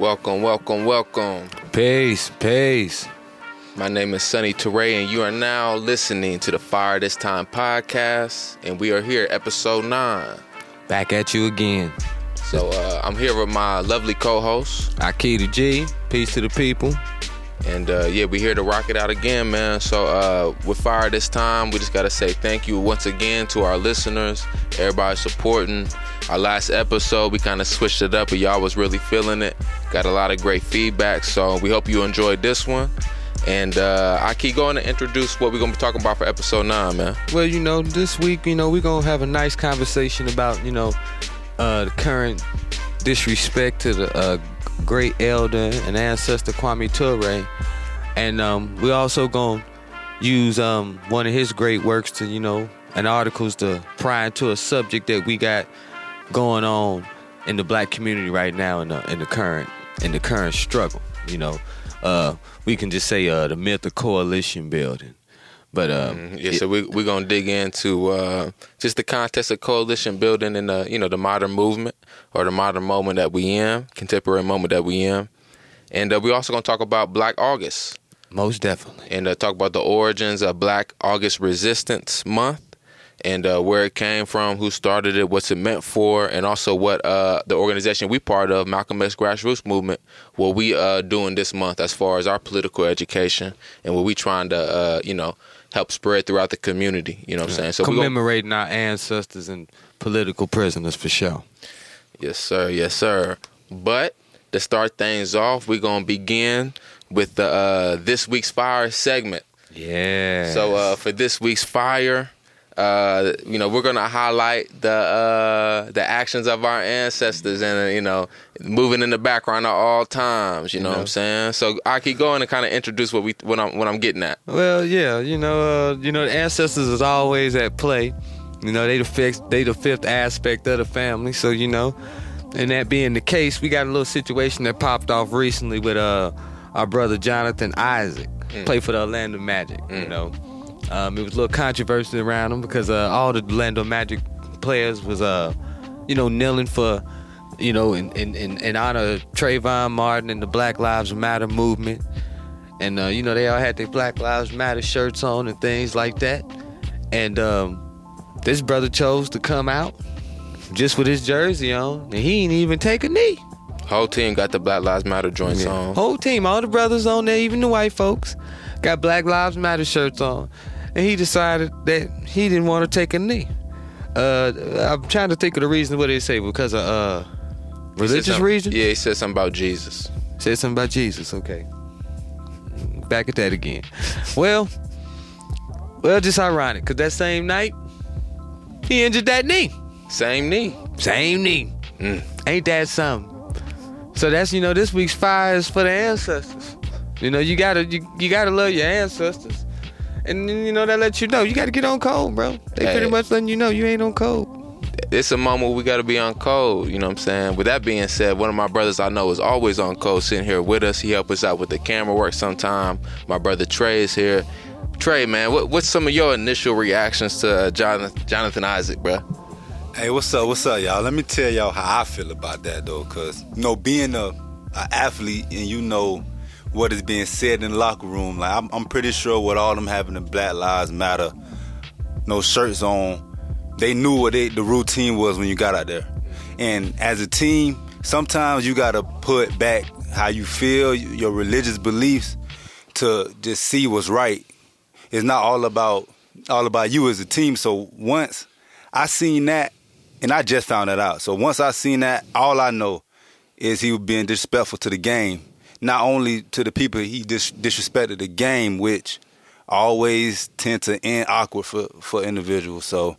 Welcome, welcome, welcome. Peace, peace. My name is Sunny Teray, and you are now listening to the Fire This Time podcast, and we are here, episode nine. Back at you again. So uh, I'm here with my lovely co-host, Akita G. Peace to the people. and uh, yeah, we're here to rock it out again, man. So uh, with Fire This Time, we just gotta say thank you once again to our listeners, everybody supporting. Our last episode, we kind of switched it up, but y'all was really feeling it. Got a lot of great feedback, so we hope you enjoyed this one. And uh, I keep going to introduce what we're gonna be talking about for episode nine, man. Well, you know, this week, you know, we're going to have a nice conversation about, you know, uh, the current disrespect to the uh, great elder and ancestor Kwame Ture. And um, we're also going to use um, one of his great works to, you know, and articles to pry into a subject that we got going on in the black community right now in the in the current in the current struggle. You know, uh, we can just say uh, the myth of coalition building. But um, Yeah, so we we're gonna dig into uh, just the context of coalition building in the you know the modern movement or the modern moment that we in, contemporary moment that we in, and uh, we also gonna talk about Black August most definitely. and uh, talk about the origins of Black August Resistance Month and uh, where it came from, who started it, what's it meant for, and also what uh, the organization we part of, Malcolm X Grassroots Movement, what we uh, doing this month as far as our political education and what we trying to uh, you know help spread throughout the community. You know what I'm saying? So gonna- Commemorating our ancestors and political prisoners for sure. Yes, sir. Yes, sir. But to start things off, we're gonna begin with the uh, this week's fire segment. Yeah. So uh, for this week's fire, uh, you know, we're gonna highlight the uh, the actions of our ancestors and uh, you know, moving in the background at all times. You know, what I'm saying? So I keep going and kind of introduce what we what I'm what I'm getting at. Well, yeah, you know, uh, you know, the ancestors is always at play. You know, they the fifth, they the fifth aspect of the family. So you know, and that being the case, we got a little situation that popped off recently with uh our brother Jonathan Isaac, played for the Orlando Magic. You know, um, it was a little controversy around him because uh, all the Orlando Magic players was uh, you know, kneeling for. You know, in, in, in, in honor of Trayvon Martin and the Black Lives Matter movement and uh, you know they all had their Black Lives Matter shirts on and things like that. And um, this brother chose to come out just with his jersey on, and he ain't even take a knee. Whole team got the Black Lives Matter joints on. Whole team, all the brothers on there, even the white folks, got Black Lives Matter shirts on, and he decided that he didn't want to take a knee. Uh, I'm trying to think of the reason what they say because of uh, religious reasons. Yeah, he said something about Jesus. Said something about Jesus. Okay. Back at that again. Well, well, just ironic because that same night he injured that knee. Same knee. Same knee. Mm. Ain't that something? So that's you know this week's fire is for the ancestors. You know you gotta you, you gotta love your ancestors, and then, you know that lets you know you gotta get on code, bro. They Hey. pretty much letting you know you ain't on code. it's a moment we got to be on code. You know what I'm saying? With that being said, one of my brothers I know is always on code, sitting here with us. He help us out with the camera work sometime. My brother Trey is here. Trey, man, what, what's some of your initial reactions to uh, Jonathan, Jonathan Isaac, bro? Hey, what's up? What's up, y'all? Let me tell y'all how I feel about that though, cause you know, being a, a athlete and you know what is being said in the locker room, like I'm, I'm pretty sure with all them having the Black Lives Matter, no shirts on, they knew what they, the routine was when you got out there. And as a team, sometimes you gotta put back how you feel, your religious beliefs, to just see what's right. It's not all about all about you as a team. So once I seen that, and I just found that out. So once I seen that, all I know is he was being disrespectful to the game. Not only to the people, he dis- disrespected the game, which always tend to end awkward for, for individuals. So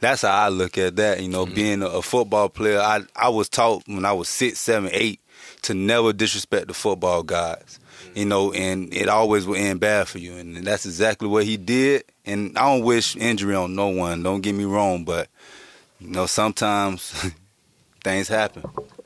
that's how I look at that. You know, mm-hmm. being a, a football player, I I was taught when I was six, seven, eight to never disrespect the football guys. You know, and it always will end bad for you, and that's exactly what he did. And I don't wish injury on no one. Don't get me wrong, but you know, sometimes things happen.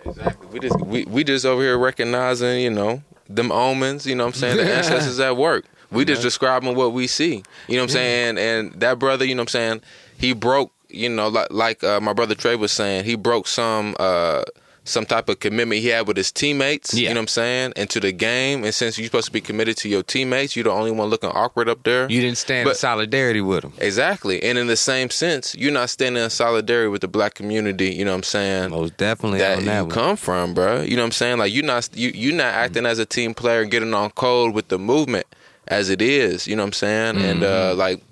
Exactly. We just we, we just over here recognizing, you know, them omens, you know what I'm saying, the ancestors at work. We just describing what we see. You know what I'm saying? And that brother, you know what I'm saying, he broke, you know, like like uh, my brother Trey was saying, he broke some uh some type of commitment he had with his teammates. Yeah. You know what I'm saying? And to the game. And since you're supposed to be committed to your teammates, you're the only one looking awkward up there. You didn't stand But- in solidarity with him. exactly. And in the same sense, you're not standing in solidarity with the black community. You know what I'm saying? Most definitely that on you that one. come from, bro. You know what I'm saying? Like you're not you you're not acting as a team player and getting on code with the movement as it is. You know what I'm saying? And uh, Mm-hmm. like,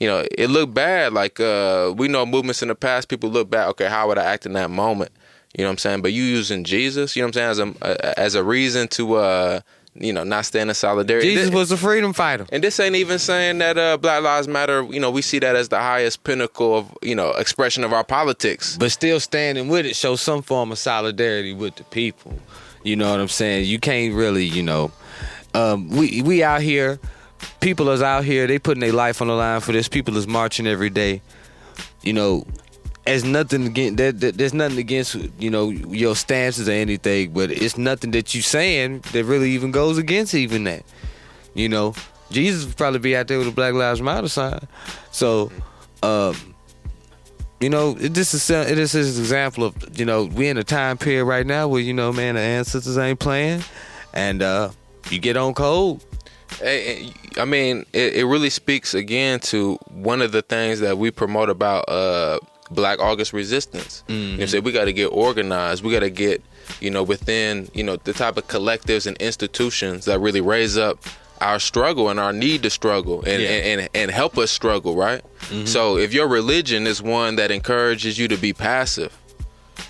you know, it looked bad. Like uh, we know movements in the past, people look back. Okay, how would I act in that moment? You know what I'm saying? But you using Jesus, you know what I'm saying, as a as a reason to uh, you know not stand in solidarity. Jesus This- was a freedom fighter. and this ain't even saying that uh, Black Lives Matter. You know, we see that as the highest pinnacle of you know expression of our politics. but still standing with it shows some form of solidarity with the people. You know what I'm saying? You can't really, you know, um, we we out here, people is out here. They putting their life on the line for this. People is marching every day. You know, as nothing against there, there- there's nothing against you know your stances or anything, but it's nothing that you're saying that really even goes against even that. You know, Jesus would probably be out there with a Black Lives Matter sign. So, um, you know, it, this is it is an example of you know we in a time period right now where you know man the ancestors ain't playing, and uh, you get on cold. I mean, it, it really speaks again to one of the things that we promote about uh, Black August resistance. You know, what I'm mm-hmm. we got to get organized. We got to get, you know, within, you know, the type of collectives and institutions that really raise up our struggle and our need to struggle and Yeah. and, and, and help us struggle, right? Mm-hmm. So if your religion is one that encourages you to be passive,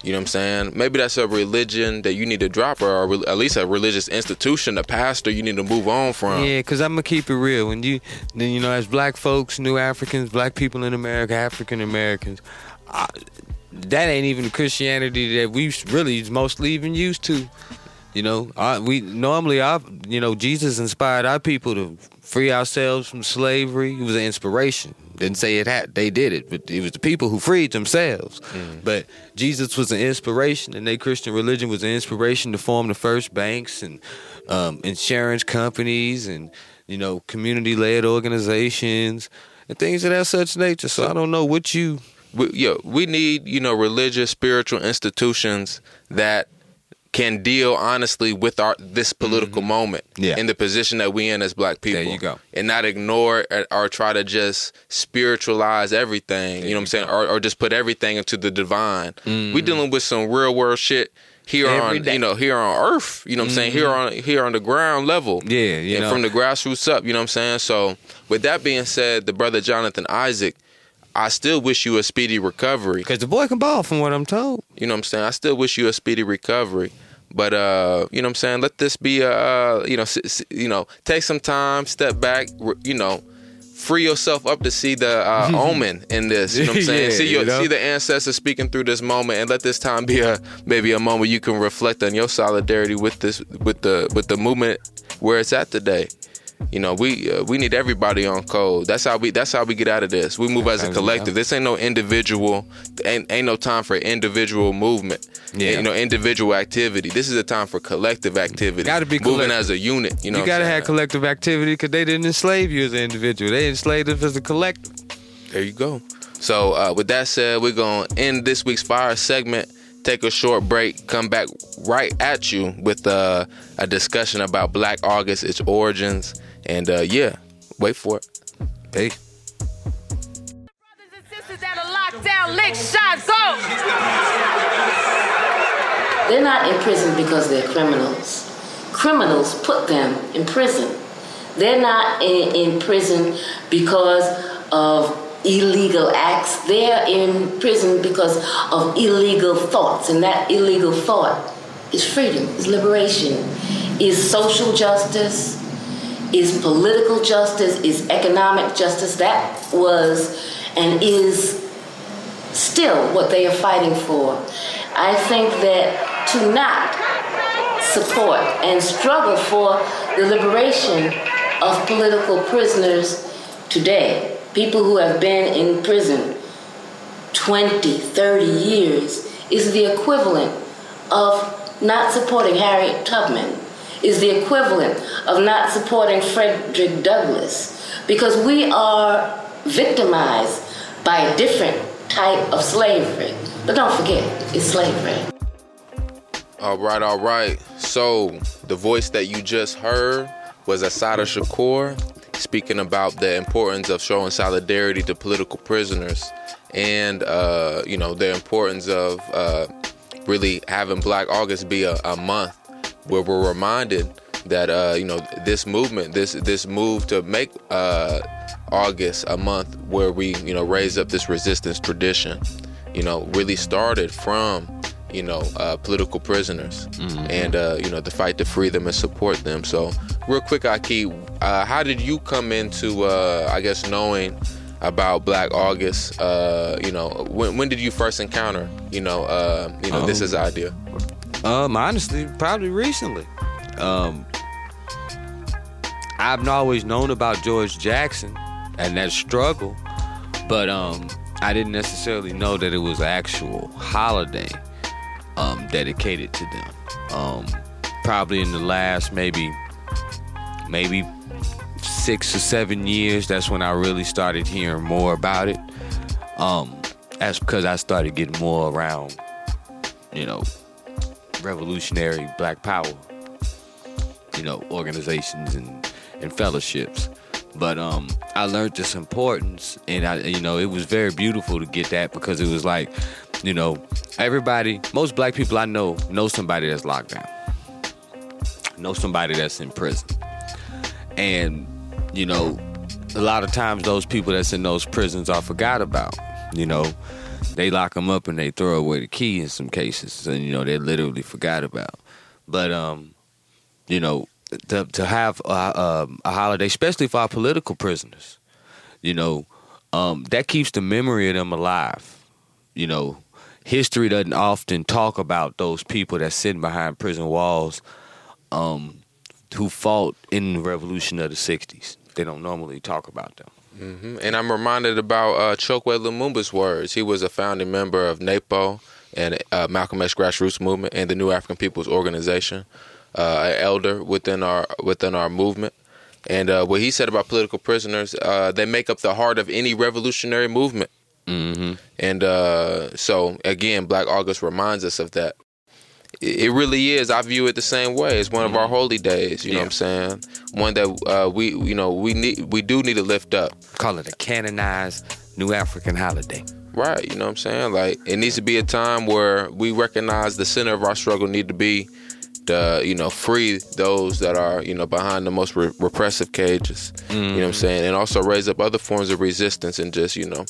you know what I'm saying? Maybe that's a religion that you need to drop, or re- at least a religious institution, a pastor you need to move on from. Yeah, because I'm gonna keep it real. When you, then you know, as black folks, new Africans, black people in America, African Americans, that ain't even Christianity that we really mostly even used to. You know, I, we normally, our, you know, Jesus inspired our people to free ourselves from slavery. It was an inspiration. Didn't say it had, they did it, but it was the people who freed themselves. But Jesus was an inspiration, and their Christian religion was an inspiration to form the first banks and um, insurance companies and you know community-led organizations and things of that such nature. So I don't know what you. we, yo, we need you know religious spiritual institutions that can deal honestly with our this political moment Mm-hmm. Yeah. in the position that we in as black people There you go. and not ignore or, or try to just spiritualize everything you know what i'm saying or, or just put everything into the divine we dealing with some real world shit here Mm-hmm. Every on day. Mm-hmm. you know here on earth you know what i'm saying here on here on the ground level Yeah, you and know. from the grassroots up you know what i'm saying so with that being said the brother jonathan isaac I still wish you a speedy recovery. Because the boy can ball, from what I'm told. You know what I'm saying? I still wish you a speedy recovery. But uh, you know what I'm saying? Let this be a uh, you know, s- you know, take some time, step back, re- you know, free yourself up to see the uh, omen in this. You know what I'm saying? Yeah, see your you know? see the ancestors speaking through this moment, and let this time be a maybe a moment you can reflect on your solidarity with this with the with the movement where it's at today. You know, we uh, we need everybody on code. That's how we that's how we get out of this. We move as a collective. This ain't no individual. Ain't ain't no time for individual movement. Yeah. You know, individual activity. This is a time for collective activity. Gotta be moving collective. as a unit. You know, you got to have collective activity because they didn't enslave you as an individual. They enslaved us as a collective. There you go. So uh, with that said, we're gonna end this week's fire segment. Take a short break. Come back right at you with uh, a discussion about Black August, its origins, and uh, yeah, wait for it. Hey. Brothers and sisters that are locked down, lick, shot, go! They're not in prison because they're criminals. Criminals put them in prison. They're not in, in prison because of illegal acts. They're in prison because of illegal thoughts. And that illegal thought is freedom, is liberation, is social justice, is political justice, is economic justice. That was and is still what they are fighting for. I think that to not support and struggle for the liberation of political prisoners today, people who have been in prison 20, 30 years, is the equivalent of not supporting Harriet Tubman, is the equivalent of not supporting Frederick Douglass, because we are victimized by a different type of slavery. But don't forget, it's slavery. All right, all right. So the voice that you just heard was Assata Shakur speaking about the importance of showing solidarity to political prisoners and uh, you know the importance of uh, really having Black August be a, a month where we're reminded that uh, you know this movement, this this move to make uh, August a month where we you know raise up this resistance tradition, you know, really started from you know uh, political prisoners and uh, you know the fight to free them and support them. So real quick, Ahki, uh, how did you come into uh, I guess knowing about Black August? Uh, you know, when when did you first encounter you know uh, you know this Oh. is idea? Um, honestly, probably recently. Um, I've always known about George Jackson and that struggle, but um, I didn't necessarily know that it was an actual holiday um, dedicated to them. Um, probably in the last maybe maybe six or seven years, that's when I really started hearing more about it. Um, that's because I started getting more around, you know, revolutionary black power you know organizations and and fellowships but um i learned this importance and i you know it was very beautiful to get that because it was like you know everybody most black people i know know somebody that's locked down. Know somebody that's in prison. And you know a lot of times those people that's in those prisons are forgot about you know. They lock them up and they throw away the key in some cases and you know they're literally forgot about. But um you know to, to have a, um, a holiday especially for our political prisoners you know um, that keeps the memory of them alive you know history doesn't often talk about those people that sitting behind prison walls um, who fought in the revolution of the 60s they don't normally talk about them And I'm reminded about uh, Chokwe Lumumba's words. He was a founding member of NAPO and uh, Malcolm X Grassroots Movement and the New African People's Organization, uh, an elder within our within our movement. And uh, what he said about political prisoners, uh, they make up the heart of any revolutionary movement. Mm-hmm. And uh, so, again, Black August reminds us of that. It really is. I view it the same way. It's one of our holy days. You know what I'm saying? One that uh, we, you know, we need, we do need to lift up. call it a canonized new african holiday Right, you know what I'm saying? Like it needs to be a time where we recognize the center of our struggle need to be the you know free those that are you know behind the most re- repressive cages. You know what I'm saying? And also raise up other forms of resistance and just you know.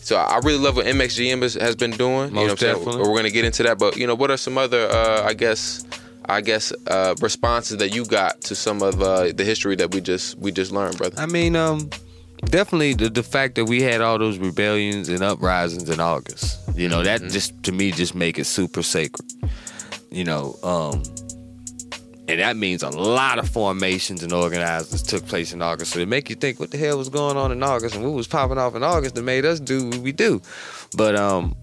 So I really love what MXGM has, has been doing. you know what I'm Most saying? definitely. We're gonna get into that, but you know what are some other uh, I guess I guess uh, responses that you got to some of uh, the history that we just we just learned, brother. I mean, um, definitely the, the fact that we had all those rebellions and uprisings in August. You know, that just to me just make it super sacred. You know, um, and that means a lot of formations and organizers took place in August. So it make you think what the hell was going on in August and what was popping off in August that made us do what we do. But um,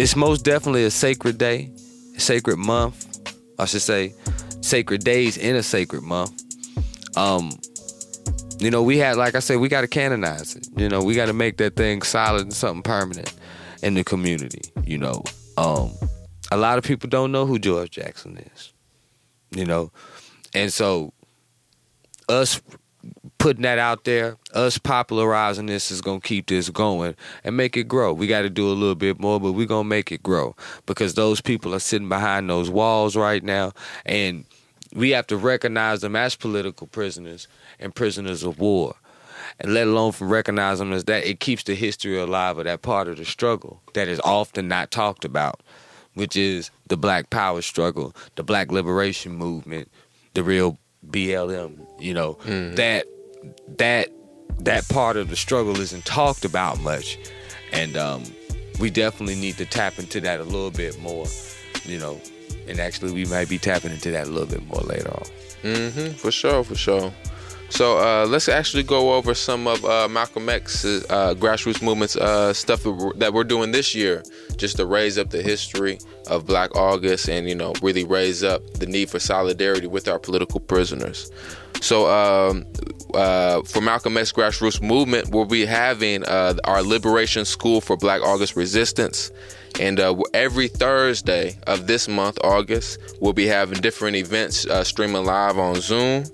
it's most definitely a sacred day, a sacred month. I should say, sacred days in a sacred month. Um, you know, we had, like I said, we got to canonize it. You know, we got to make that thing solid and something permanent in the community. You know, um, a lot of people don't know who George Jackson is. You know, and so us putting that out there, us popularizing this is gonna keep this going and make it grow. We got to do a little bit more, but we're gonna make it grow because those people are sitting behind those walls right now, and we have to recognize them as political prisoners and prisoners of war. And let alone from recognize them as that, it keeps the history alive of that part of the struggle that is often not talked about, which is the Black Power struggle, the Black Liberation Movement, the real BLM. You know that that that part of the struggle isn't talked about much, and um, we definitely need to tap into that a little bit more. You know, and actually we might be tapping into that a little bit more later on. Mm-hmm, for sure, for sure. So uh, let's actually go over some of uh, Malcolm X's uh, grassroots movements uh, stuff that we're, doing this year, just to raise up the history of Black August and you know really raise up the need for solidarity with our political prisoners. So um, uh, for Malcolm X Grassroots Movement, we'll be having uh, our Liberation School for Black August Resistance. And uh, every Thursday of this month, August, we'll be having different events uh, streaming live on Zoom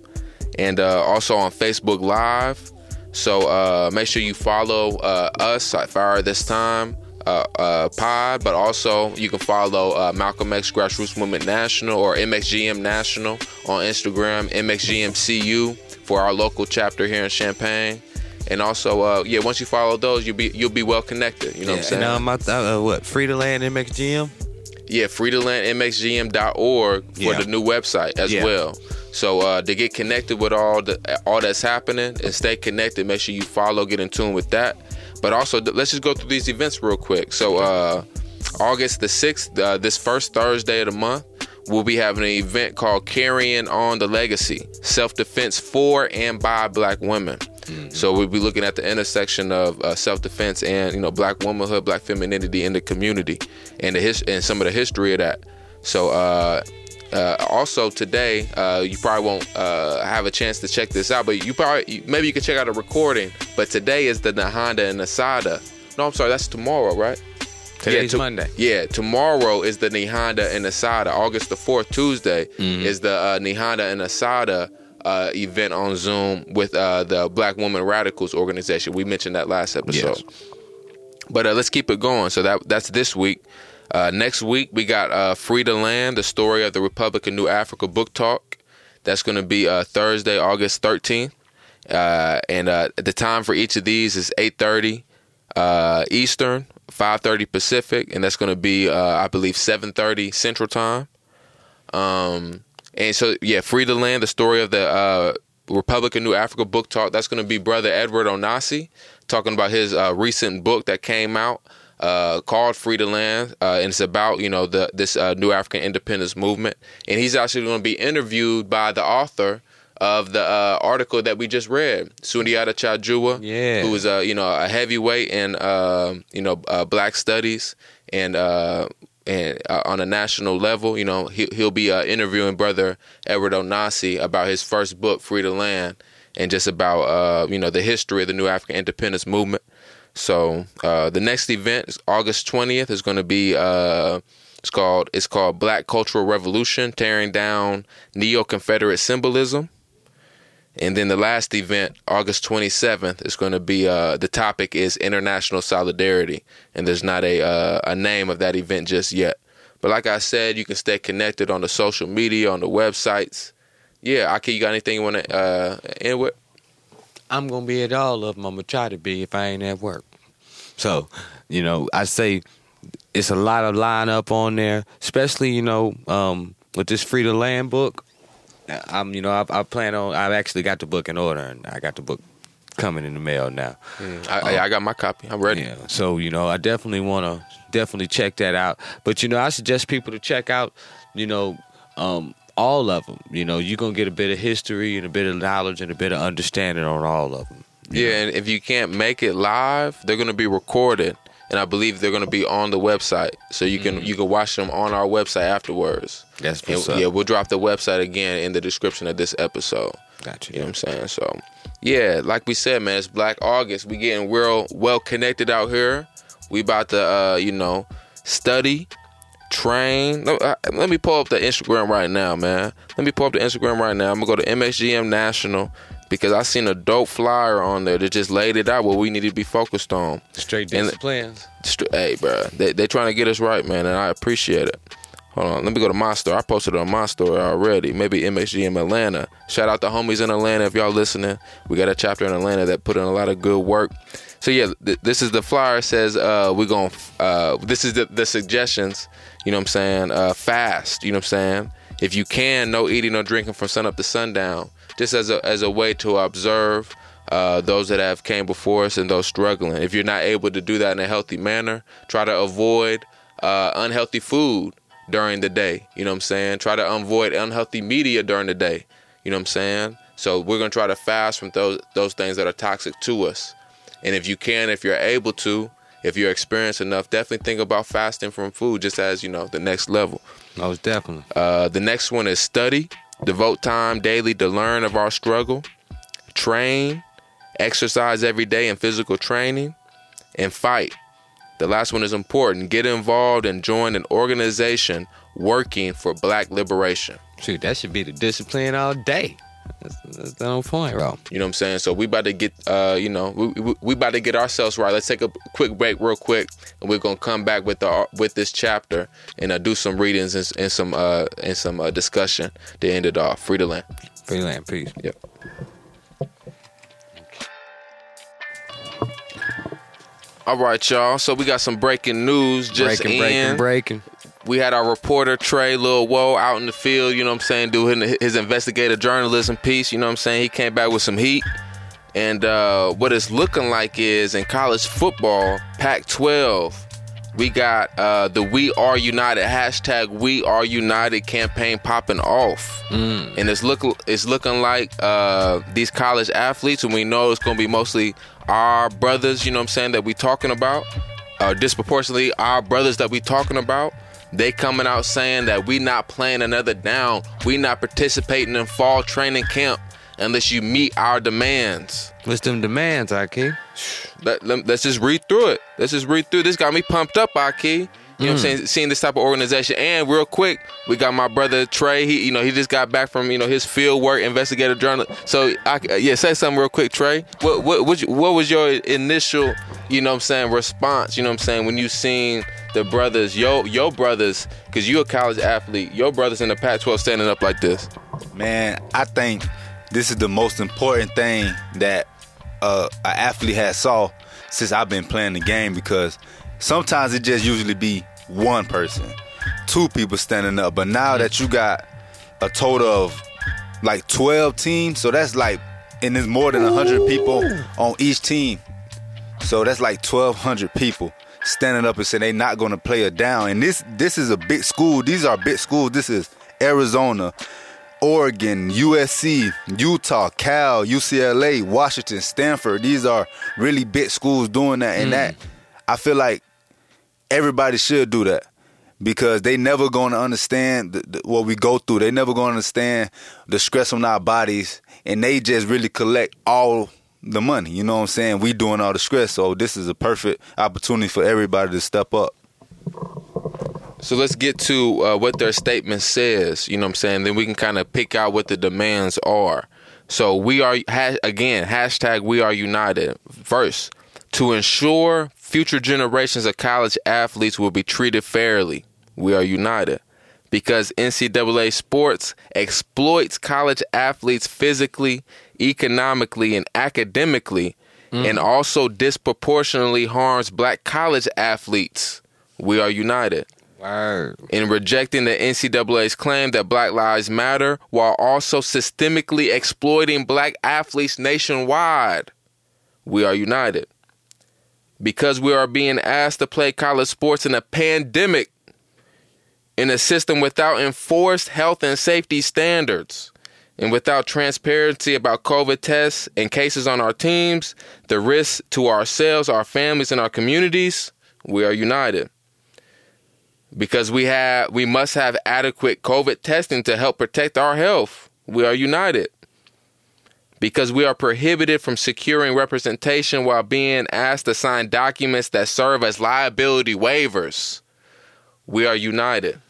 and uh, also on Facebook Live. So uh, make sure you follow uh, us at Fire This Time uh, uh, Pod, but also you can follow uh, Malcolm X Grassroots Movement National or MXGM National on Instagram, MXGMCU for our local chapter here in Champaign. And also, uh, yeah, once you follow those, you'll be you'll be well connected. You know what I'm saying? And um, I uh, what Free the Land MXGM? Yeah, freethelandmxgm.org for Yeah. the new website as Yeah. well. So uh, to get connected with all the all that's happening and stay connected, make sure you follow, get in tune with that. But also, let's just go through these events real quick. So uh, August the sixth, uh, this first Thursday of the month, we'll be having an event called "Carrying On the Legacy: Self Defense for and by Black Women." So we'll be looking at the intersection of uh, self-defense and you know black womanhood, black femininity in the community, and the his- and some of the history of that. So uh, uh, also today, uh, you probably won't uh, have a chance to check this out, but you probably maybe you can check out a recording. But today is the Nehanda and Nasada. No, I'm sorry, that's tomorrow, right? Today's to- Monday. Yeah, tomorrow is the Nehanda and Assata. August the 4th, Tuesday, Mm-hmm. is the uh, Nehanda and Assata uh, event on Zoom with uh, the Black Woman Radicals organization. We mentioned that last episode. But uh, let's keep it going. So that that's this week. Uh, next week, we got uh, Free the Land, the story of the Republic of New Africa book talk. That's going to be uh, Thursday, August 13th. Uh, and uh, the time for each of these is 8.30 uh, Eastern, 5.30 Pacific, and that's going to be, uh, I believe, 7.30 Central Time. Um, and so, yeah, Free the Land, the story of the uh, Republic of New Africa book talk. That's going to be Brother Edward Onaci talking about his uh, recent book that came out uh, called Free the Land, uh, and it's about you know the this uh, New African independence movement. And he's actually going to be interviewed by the author of the uh, article that we just read, Sundiata Cha-Jua, Yeah. who is a you know a heavyweight in uh, you know uh, Black studies and uh, and uh, on a national level, you know he, he'll be uh, interviewing Brother Edward Onaci about his first book, Free the Land, and just about uh, you know the history of the New African independence movement. So uh, the next event August twentieth. is going to be uh, it's called it's called Black Cultural Revolution: Tearing Down Neo Confederate Symbolism. And then the last event, August 27th, is going to be uh, the topic is international solidarity, and there's not a uh, a name of that event just yet. But like I said, you can stay connected on the social media, on the websites. Yeah, Ahki, you got anything you want to uh, end with? I'm gonna be at all of them. I'm gonna try to be if I ain't at work. So, you know, I say it's a lot of lineup on there, especially you know um, with this Free the Land book. I'm, you know, I, I plan on. I've actually got the book in order, and I got the book coming in the mail now. I, I got my copy. I'm ready. Yeah. So you know, I definitely want to definitely check that out. But you know, I suggest people to check out, you know, um, all of them. You know, you're gonna get a bit of history and a bit of knowledge and a bit of understanding on all of them. Yeah, and if you can't make it live, they're going to be recorded, and I believe they're going to be on the website, so you can you can watch them on our website afterwards. That's And, up. yeah, we'll drop the website again in the description of this episode. Gotcha. You know what I'm saying? So, yeah, like we said, man, it's Black August. We getting real well connected out here. We about to, uh, you know, study, train. Let, uh, me pull up the Instagram right now, man. Let me pull up the Instagram right now. I'm gonna go to MXGM National because I seen a dope flyer on there that just laid it out what we need to be focused on. Straight And- disciplines. Str- Hey, bro, they they trying to get us right, man, and I appreciate it. Hold on, let me go to my store. I posted it on my store already. Maybe MXGM Atlanta. Shout out to homies in Atlanta if y'all listening. We got a chapter in Atlanta that put in a lot of good work. So yeah, th- this is the flyer. Says uh, we're going. Uh, this is the, the suggestions. You know what I'm saying? Uh, fast. You know what I'm saying? If you can, no eating, no drinking from sun up to sundown. Just as a as a way to observe uh, those that have came before us and those struggling. If you're not able to do that in a healthy manner, try to avoid uh, unhealthy food during the day. You know what I'm saying? Try to avoid unhealthy media during the day. You know what I'm saying? So we're gonna try to fast from those those things that are toxic to us. And if you can, if you're able to, if you're experienced enough, definitely think about fasting from food, just as you know the next level. Most definitely. Uh, the next one is study. Devote time daily to learn of our struggle. train, exercise every day in physical training, and fight. The last one is important. Get involved and join an organization working for black liberation. Shoot, that should be the discipline all day. That's, that's the whole point, bro. You know what I'm saying? So we about to get, uh, you know, we, we, we about to get ourselves right. Let's take a quick break, real quick, and we're gonna come back with the with this chapter and uh, do some readings and, and some uh and some uh, discussion to end it off. Free to land. Freeland, peace. Yep. All right, y'all. So we got some breaking news just breaking, in. breaking, breaking. We had our reporter Trey Lil Woe out in the field, you know what I'm saying, doing his investigative journalism piece, you know what I'm saying? He came back with some heat. And uh, what it's looking like is in college football, Pac 12, we got uh, the We Are United hashtag We Are United campaign popping off. And it's, look, it's looking like uh, these college athletes, and we know it's going to be mostly our brothers, you know what I'm saying, that we talking about, uh, disproportionately our brothers that we talking about. They coming out saying that we not playing another down. We not participating in fall training camp unless you meet our demands. What's them demands, Ahki? Let, let, us just read through it. Let's just read through. This got me pumped up, Ahki. You know what I'm hmm. saying? Seeing this type of organization. And real quick, we got my brother Trey. He, you know, he just got back from, you know, his field work, investigative journal. So, I, yeah, say something real quick, Trey. What, what, what, you- what was your initial, you know what I'm saying, response, you know what I'm saying, when you seen the brothers, your, your brothers, because you a college athlete, your brothers in the Pac-12 standing up like this? Man, I think this is the most important thing that uh, an athlete has saw since I've been playing the game because sometimes it just usually be one person, two people standing up, but now that you got a total of like 12 teams, so that's like and there's more than 100 people on each team. So that's like 1,200 people standing up and saying they're not going to play it down. And this this is a big school. These are big schools. This is Arizona, Oregon, USC, Utah, Cal, UCLA, Washington, Stanford. These are really big schools doing that. And mm. that I feel like everybody should do that because they never going to understand the, the, what we go through. They never going to understand the stress on our bodies, and they just really collect all the money. You know what I'm saying? We doing all the stress, so this is a perfect opportunity for everybody to step up. So let's get to uh, what their statement says. You know what I'm saying? Then we can kind of pick out what the demands are. So we are ha- again hashtag We Are United. First, to ensure future generations of college athletes will be treated fairly. We are united because NCAA sports exploits college athletes physically, economically, and academically, and also disproportionately harms black college athletes. We are united In rejecting the NCAA's claim that Black Lives Matter while also systemically exploiting black athletes nationwide. We are united. Because we are being asked to play college sports in a pandemic, in a system without enforced health and safety standards, and without transparency about COVID tests and cases on our teams, the risks to ourselves, our families, and our communities, we are united because we have we must have adequate COVID testing to help protect our health. We are united. Because we are prohibited from securing representation while being asked to sign documents that serve as liability waivers. We are united.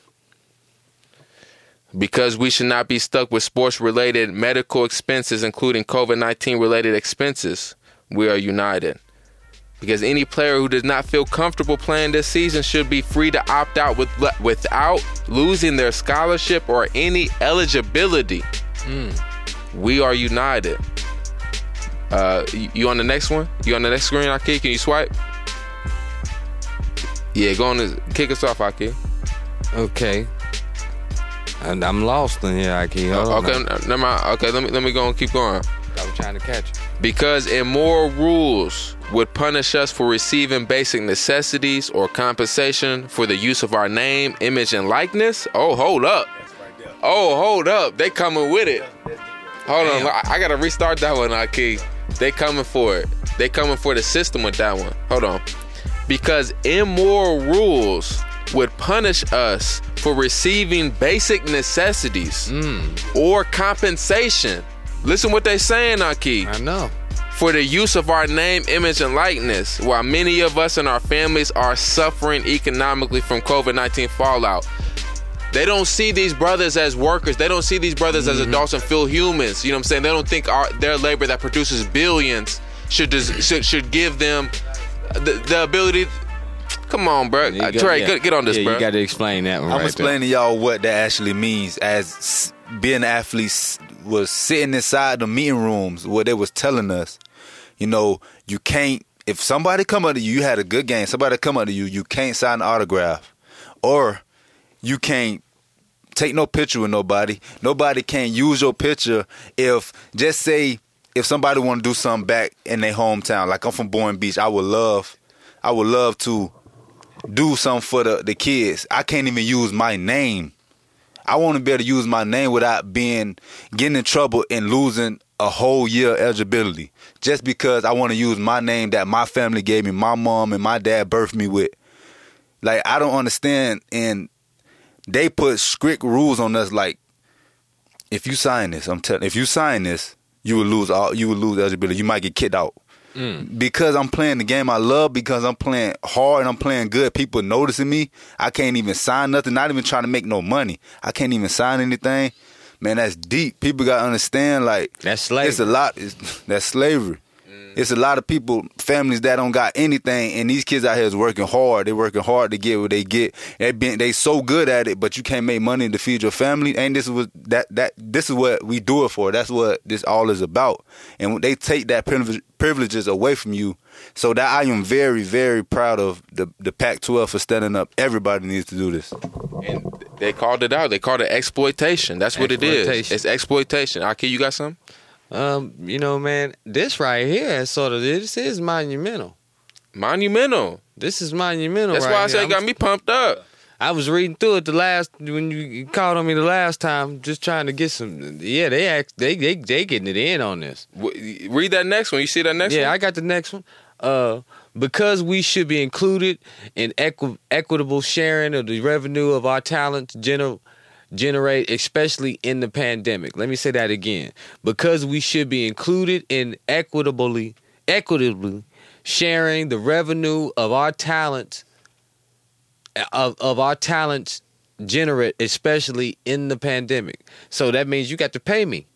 Because we should not be stuck with sports related medical expenses, including COVID 19 related expenses. We are united because any player who does not feel comfortable playing this season should be free to opt out with, without losing their scholarship or any eligibility. We are united. Uh, you, on the next one? You on the next screen, Ahki? Can you swipe? Yeah, go on. To, kick us off, Ahki. Okay. And I'm lost in here, Ahki. Hold Okay, now. never mind. Okay, let me let me go and keep going. I was trying to catch you. Because immoral rules would punish us for receiving basic necessities or compensation for the use of our name, image, and likeness. Oh, hold up. Oh, hold up. They coming with it. Hold on. I, I gotta restart that one, Ahki. They coming for it. They coming for the system with that one. Hold on. Because immoral rules would punish us for receiving basic necessities hmm. or compensation Listen what they saying, Ahki. I know. For the use of our name, image, and likeness, while many of us and our families are suffering economically from COVID 19 fallout. They don't see these brothers as workers. They don't see these brothers as mm-hmm. adults and feel humans. You know what I'm saying? They don't think our, their labor that produces billions should des- should, should give them the, the ability. Come on, bro. Uh, got- Trey, yeah. get, get on this, yeah, bro. You got to explain that one I'm right explaining to y'all what that actually means as being athletes was sitting inside the meeting rooms where they was telling us, you know, you can't if somebody come up to you, you had a good game, somebody come up to you, you can't sign an autograph. Or you can't take no picture with nobody. Nobody can use your picture if just say if somebody want to do something back in their hometown. Like I'm from Boynton Beach, I would love I would love to do something for the, the kids. I can't even use my name. I want to be able to use my name without being getting in trouble and losing a whole year eligibility just because I want to use my name that my family gave me, my mom and my dad birthed me with. Like I don't understand and they put strict rules on us like if you sign this, I'm telling if you sign this, you will lose all you will lose eligibility. You might get kicked out. Mm. Because I'm playing the game I love, because I'm playing hard and I'm playing good, people noticing me. I can't even sign nothing, not even trying to make no money. I can't even sign anything. Man, that's deep. People gotta understand like That's slavery. It's a lot. It's, that's slavery. It's a lot of people, families that don't got anything, and these kids out here is working hard. They working hard to get what they get. They been they so good at it, but you can't make money to feed your family. And this is what that that this is what we do it for. That's what this all is about. And they take that privilege, privileges away from you, so that I am very very proud of the the Pac-12 for standing up. Everybody needs to do this. and they called it out. They called it exploitation. That's what it is. Exploitation. It's exploitation. Ahki, you got some? Um, you know, man, this right here is sort of this is monumental. Monumental. This is monumental. That's right why I say it got me pumped up. I was reading through it the last when you called on me the last time, just trying to get some. Yeah, they act, they they they getting it in on this. Read that next one. You see that next yeah, one? I got the next one. Uh, because we should be included in equi- equitable sharing of the revenue of our talent gener- generate, especially in the pandemic. Let me say that again. Because we should be included in equitably, equitably sharing the revenue of our talent of of our talents generate, especially in the pandemic. So that means you got to pay me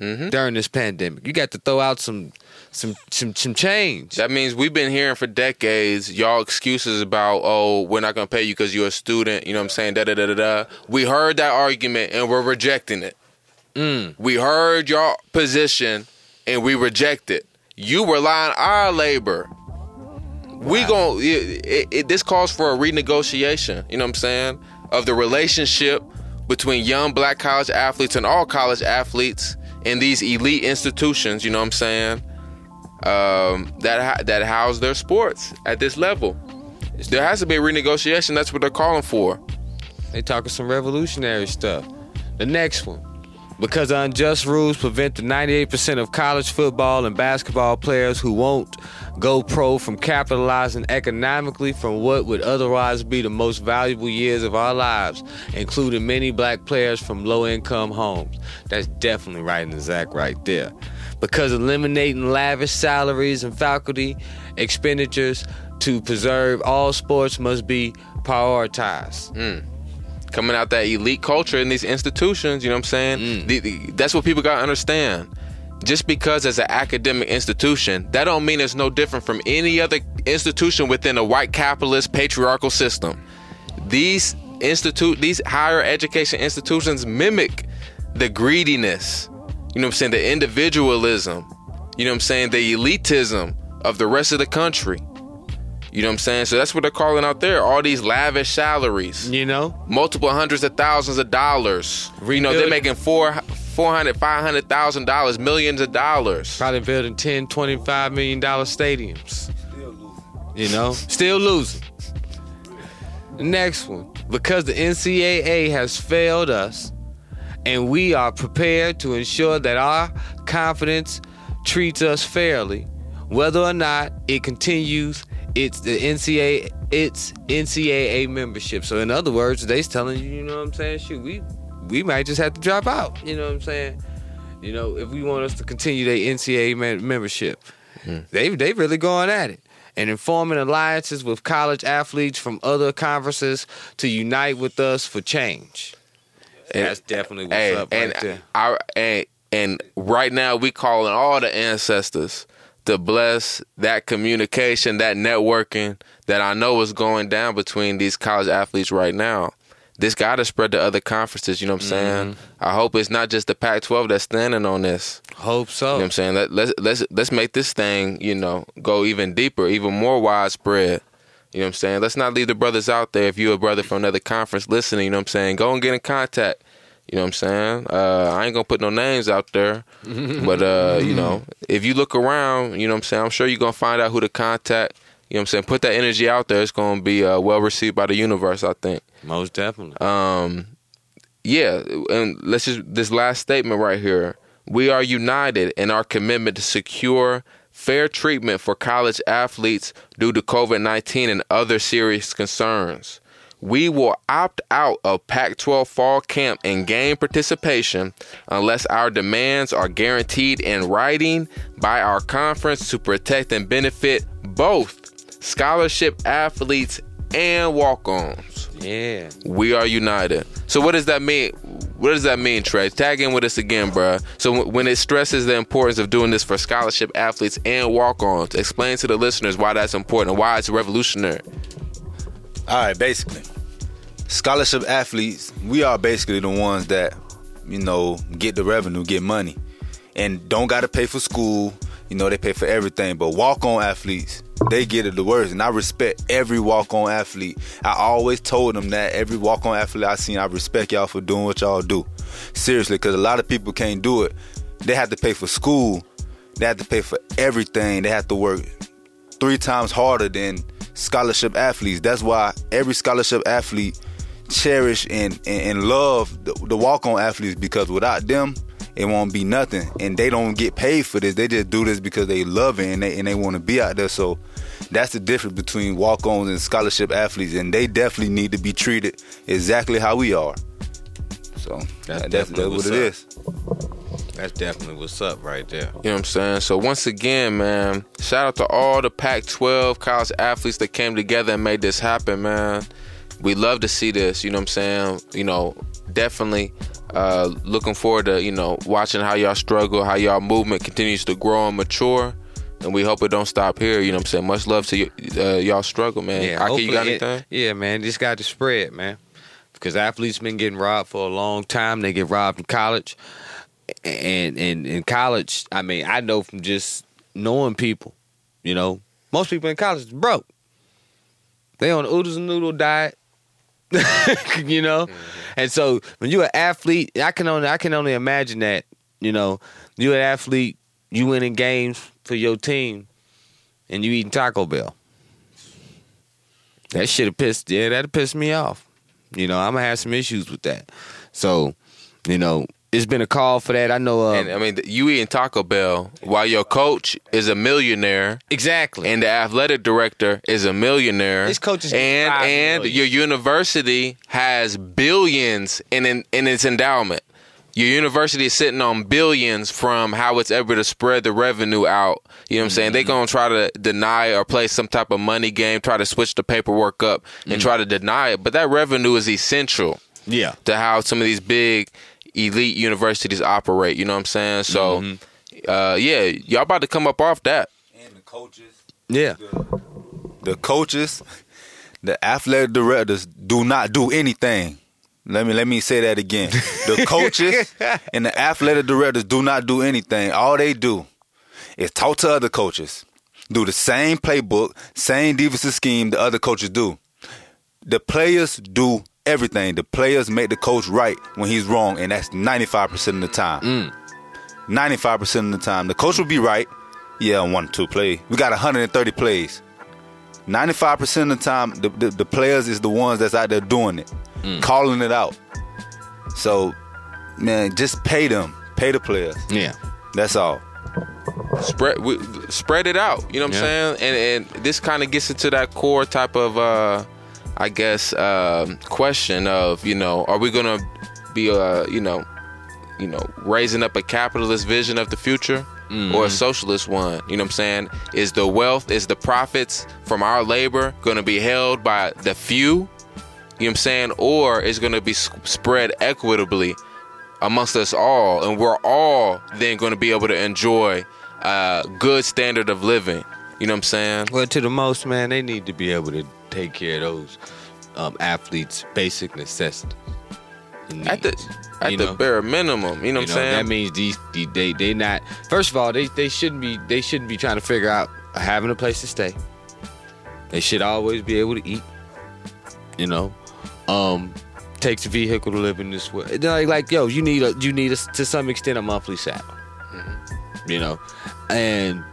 Mhm. during this pandemic. You got to throw out some some some some change. That means we've been hearing for decades y'all excuses about oh we're not gonna pay you because you're a student. You know what I'm saying? Da da da da da. We heard that argument and we're rejecting it. Mm. We heard your position and we reject it. You rely on our labor. We gon' it, it, it, this calls for a renegotiation. You know what I'm saying? Of the relationship between young black college athletes and all college athletes in these elite institutions. You know what I'm saying? Um, that ha- that house their sports at this level. There has to be renegotiation. That's what they're calling for. They talking some revolutionary stuff. The next one. Because unjust rules prevent the 98% of college football and basketball players who won't go pro from capitalizing economically from what would otherwise be the most valuable years of our lives, including many black players from low income homes. That's definitely right in the Zach right there. Because eliminating lavish salaries and faculty expenditures to preserve all sports must be prioritized. Mm. coming out that elite culture in these institutions. You know what I'm saying? Mm. The- the- that's what people gotta understand. Just because it's an academic institution, that don't mean it's no different from any other institution within a white capitalist patriarchal system. These institute, these higher education institutions mimic the greediness. You know what I'm saying? The individualism. You know what I'm saying? The elitism of the rest of the country. You know what I'm saying? So that's what they're calling out there. All these lavish salaries You know? multiple hundreds of thousands of dollars. You know, they're making four, four hundred, five hundred thousand dollars, millions of dollars. Probably building 10, 25 million dollar stadiums. You know? Still losing. The next one. Because the NCAA has failed us and we are prepared to ensure that our confidence treats us fairly, whether or not it continues its the NCAA its NCAA membership. So in other words, they's telling you, you know what I'm saying? Shoot, we we might just have to drop out. You know what I'm saying? You know, if we want us to continue their NCAA mem- membership, hmm. they they really going at it. And informing alliances with college athletes from other conferences to unite with us for change. That's definitely what's Hey, up and right there. I and, and right now we calling all the ancestors to bless that communication, that networking that I know is going down between these college athletes right now. This got to spread to other conferences. You know what I'm saying? Mm-hmm. I hope it's not just the Pac-12 that's standing on this. Hope so. You know what I'm saying? Let, let's let's let's make this thing, you know, go even deeper, even more widespread. You know what I'm saying? Let's not leave the brothers out there. If you're a brother from another conference listening, you know what I'm saying? Go and get in contact. You know what I'm saying? Uh, I ain't gonna put no names out there, but uh, you know, if you look around, you know what I'm saying. I'm sure you're gonna find out who to contact. You know what I'm saying? Put that energy out there. It's gonna be uh, well received by the universe. I think. Most definitely. Um, yeah, and let's just this last statement right here. We are united in our commitment to secure fair treatment for college athletes due to COVID 19 and other serious concerns. We will opt out of Pac 12 fall camp and game participation unless our demands are guaranteed in writing by our conference to protect and benefit both scholarship athletes and walk ons. yeah. We are united. So what does that mean? What does that mean, Trey? Tag in with us again, bruh. So w- when it stresses the importance of doing this for scholarship athletes and walk-ons, explain to the listeners why that's important and why it's revolutionary. All right, basically, scholarship athletes, we are basically the ones that, you know, get the revenue, get money, and don't got to pay for school. You know, they pay for everything. But walk on athletes, they get it the worst. And I respect every walk on athlete. I always told them that every walk on athlete I seen, I respect y'all for doing what y'all do. Seriously, because a lot of people can't do it. They have to pay for school, they have to pay for everything, they have to work three times harder than scholarship athletes. That's why every scholarship athlete cherish and, and, and love the, the walk-on athletes because without them, it won't be nothing. And they don't get paid for this. They just do this because they love it and they and they want to be out there. So that's the difference between walk-ons and scholarship athletes. And they definitely need to be treated exactly how we are. So That's that's, that's, definitely what what's it up. is. That's definitely what's up right there. You know what I'm saying? So once again, man, shout out to all the Pac-12 college athletes that came together and made this happen, man. We love to see this. You know what I'm saying? You know, definitely uh, looking forward to you know watching how y'all struggle, how y'all movement continues to grow and mature. And we hope it don't stop here. You know what I'm saying? Much love to y- uh, y'all struggle, man. Yeah, Ahki, you got hopefully it- anything? yeah, man, this got to spread, man. Because athletes been getting robbed for a long time. They get robbed in college, and and in college, I mean, I know from just knowing people, you know, most people in college is broke. They on the oodles and noodle diet, you know, mm-hmm. and so when you're an athlete, I can only I can only imagine that, you know, you're an athlete, you winning games for your team, and you eating Taco Bell. That should have pissed yeah, that'd piss me off. You know, I'm gonna have some issues with that. So, you know, it's been a call for that. I know uh, And I mean, you eating Taco Bell while your coach is a millionaire. exactly. and the athletic director is a millionaire. His coaches get and five and million. your university has billions in in, in its endowment. Your university is sitting on billions from how it's able to spread the revenue out. You know what I'm saying? Mm-hmm. They're gonna try to deny or play some type of money game, try to switch the paperwork up and Mm-hmm. try to deny it. But that revenue is essential yeah. to how some of these big elite universities operate. You know what I'm saying? So, Mm-hmm. uh, yeah, y'all about to come up off that. And the coaches. Yeah. the coaches, the athletic directors do not do anything. Let me let me say that again. The coaches and the athletic directors do not do anything. All they do is talk to other coaches, do the same playbook, same defensive scheme the other coaches do. The players do everything. The players make the coach right when he's wrong, and that's ninety five percent of the time. Five percent of the time, the coach will be right. Yeah, on one two play. We got 130 plays. 95% of the time, the, the, the players is the ones that's out there doing it, calling it out. So, man, just pay them. Pay the players. Yeah. That's all. spread we, spread it out. You know what Yeah. I'm saying? And and this kind of gets into that core type of uh I guess um question of, you know, are we going to be uh, you know, you know, raising up a capitalist vision of the future or a socialist one. You know what I'm saying? Is the wealth, is the profits from our labor going to be held by the few? You know what I'm saying? Or is going to be spread equitably amongst us all, and we're all then going to be able to enjoy a good standard of living. You know what I'm saying? Well, to the most, man, they need to be able to take care of those um, athletes' basic necessities. At the at you the know? bare minimum. You know what I'm know, saying? That means these, these they they not. First of all, they they shouldn't be they shouldn't be trying to figure out having a place to stay. They should always be able to eat. You know, um, takes a vehicle to live in this world. Like like yo, you need a you need a, to some extent a monthly salary. You know, and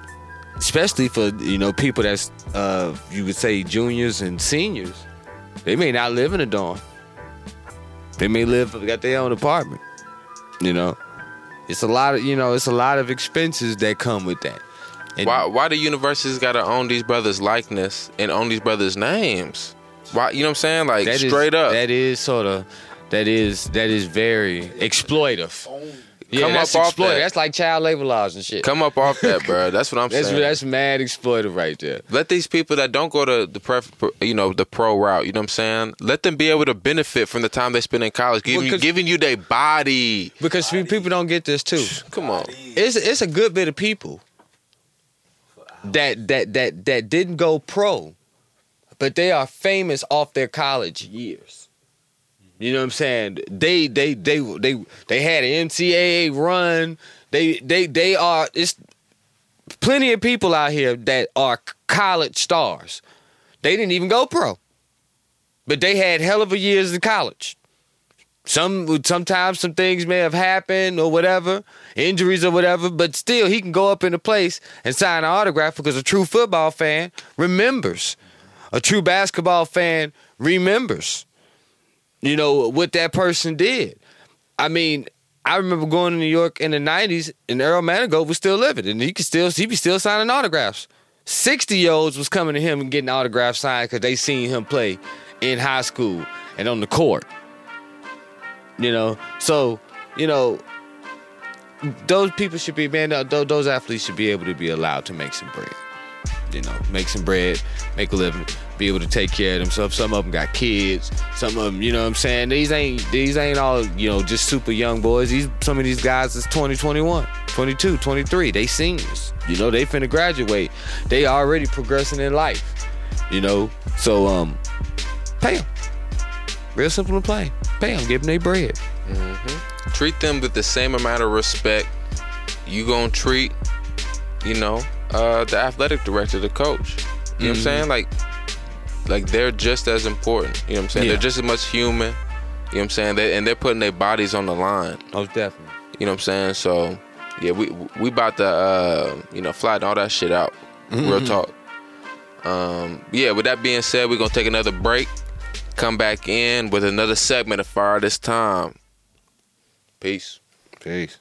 especially for you know people that's uh you would say juniors and seniors, they may not live in a dorm. They may live got their own apartment. You know, it's a lot of you know it's a lot of expenses that come with that. And why why do universities got to own these brothers' likeness and own these brothers' names? Why you know what I'm saying? Like that is- straight up. that is sort of that is that is very exploitive. Yeah, Come that's up off exploitive. that. That's like child labor laws and shit. Come up off that, bro. That's what I'm that's saying. that's mad exploitive right there. let these people that don't go to the pref, you know, the pro route, you know what I'm saying? Let them be able to benefit from the time they spend in college, giving, Well, 'cause- giving you their body. Because pe- people don't get this too. Come on. It's it's a good bit of people that that that that didn't go pro, but they are famous off their college years. You know what I'm saying? They they they they they had an NCAA run. They they they are it's plenty of people out here that are college stars. They didn't even go pro, but they had hell of a years in college. Some sometimes some things may have happened or whatever, injuries or whatever, but still he can go up in a place and sign an autograph because a true football fan remembers. A true basketball fan remembers. You know what that person did. I mean, I remember going to New York in the '90s, and Earl Manigault was still living, and he could still he be still signing autographs. Sixty year olds was coming to him and getting autographs signed because they seen him play in high school and on the court. You know, so you know, those people should be man. Those athletes should be able to be allowed to make some bread. You know, make some bread, make a living, be able to take care of themselves. Some of them got kids. Some of them, you know what I'm saying? These ain't these ain't all, you know, just super young boys. These some of these guys is 20, 21, 22, 23. They seniors. You know, they finna graduate. They already progressing in life. You know, so um, pay them. Real simple and plain. Pay them. Give them their bread. Treat them with the same amount of respect you gonna treat, you know, uh, the athletic director, the coach. You know what I'm Mm-hmm. saying? Like, like they're just as important. You know what I'm saying? Yeah. They're just as much human. You know what I'm saying? They, and they're putting their bodies on the line. Most definitely. You know what I'm saying? So, yeah, we we about to uh, you know flatten all that shit out. Real talk. Um, yeah. With that being said, we're gonna take another break. Come back in with another segment of fire this time. Peace. Peace.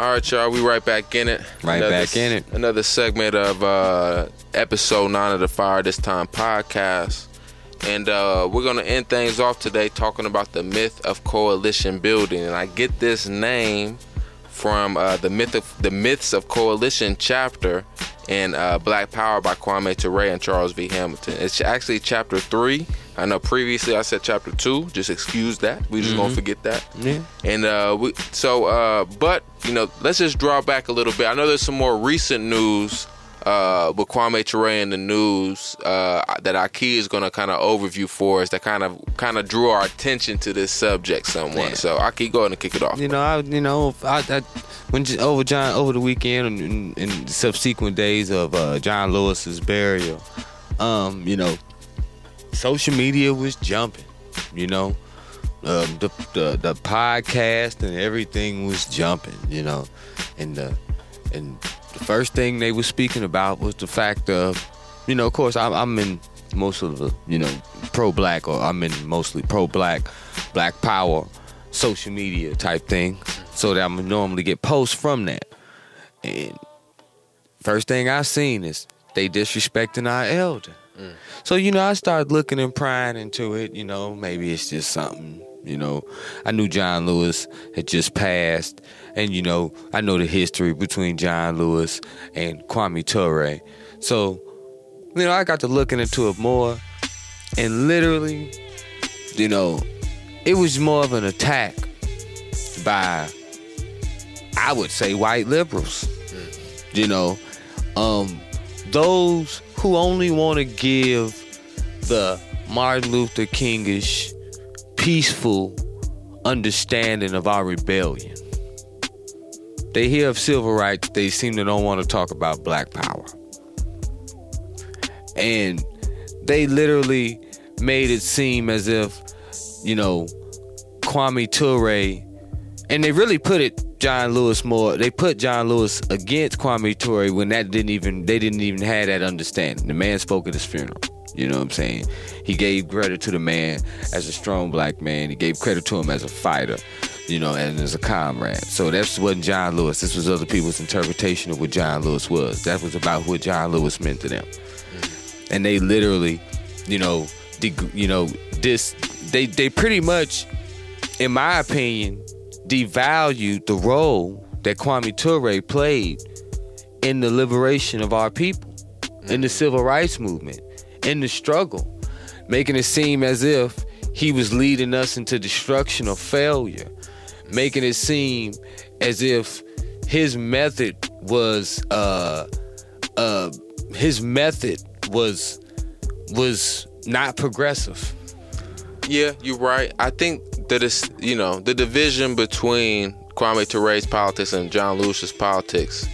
All right, y'all. We right back in it. Right Another back in it. Another segment of uh, episode nine of the Fire This Time podcast, and uh, we're gonna end things off today talking about the myth of coalition building. And I get this name from uh, the myth of the myths of coalition chapter in uh, Black Power by Kwame Ture and Charles V. Hamilton. It's actually chapter three. I know previously I said chapter two. Just excuse that. We just gonna forget that. Yeah. And uh, we so uh, but you know, let's just draw back a little bit. I know there's some more recent news uh, with Kwame Ture in the news uh, that Ahki is going to kind of overview for us. That kind of kind of drew our attention to this subject somewhat. Yeah. So Ahki, go ahead and kick it off. You know, I you know, I, I when over John over the weekend and, and, and subsequent days of uh, John Lewis's burial, um, you know, social media was jumping. You know, um, the, the the podcast and everything was jumping. You know, and the and the first thing they were speaking about was the fact of, you know, of course, I'm, I'm in most of the, you know, pro black or I'm in mostly pro black, black power, social media type thing, so that I'm normally get posts from that. And first thing I seen is they disrespecting our elder. So, you know, I started looking and prying into it. You know, maybe it's just something. You know, I knew John Lewis had just passed, and you know, I know the history between John Lewis and Kwame Ture. So, you know, I got to looking into it more, and literally, you know, it was more of an attack by, I would say, white liberals. You know, um, those who only want to give the Martin Luther Kingish peaceful understanding of our rebellion. They hear of civil rights, they seem to don't want to talk about black power. And they literally made it seem as if, you know, Kwame Ture, and they really put it John Lewis more. They put John Lewis against Kwame Ture when that didn't even they didn't even have that understanding. The man spoke at his funeral. You know what I'm saying? He gave credit to the man as a strong black man. He gave credit to him as a fighter, you know, and as a comrade. So that wasn't John Lewis. This was other people's interpretation of what John Lewis was. That was about what John Lewis meant to them. And they literally, you know, de- you know, this they they pretty much, in my opinion, devalued the role that Kwame Ture played in the liberation of our people, in the civil rights movement, in the struggle, making it seem as if he was leading us into destruction or failure, making it seem as if his method was uh uh his method was was not progressive. Yeah, you're right. I think it's you know the division between Kwame Ture's politics and John Lewis's politics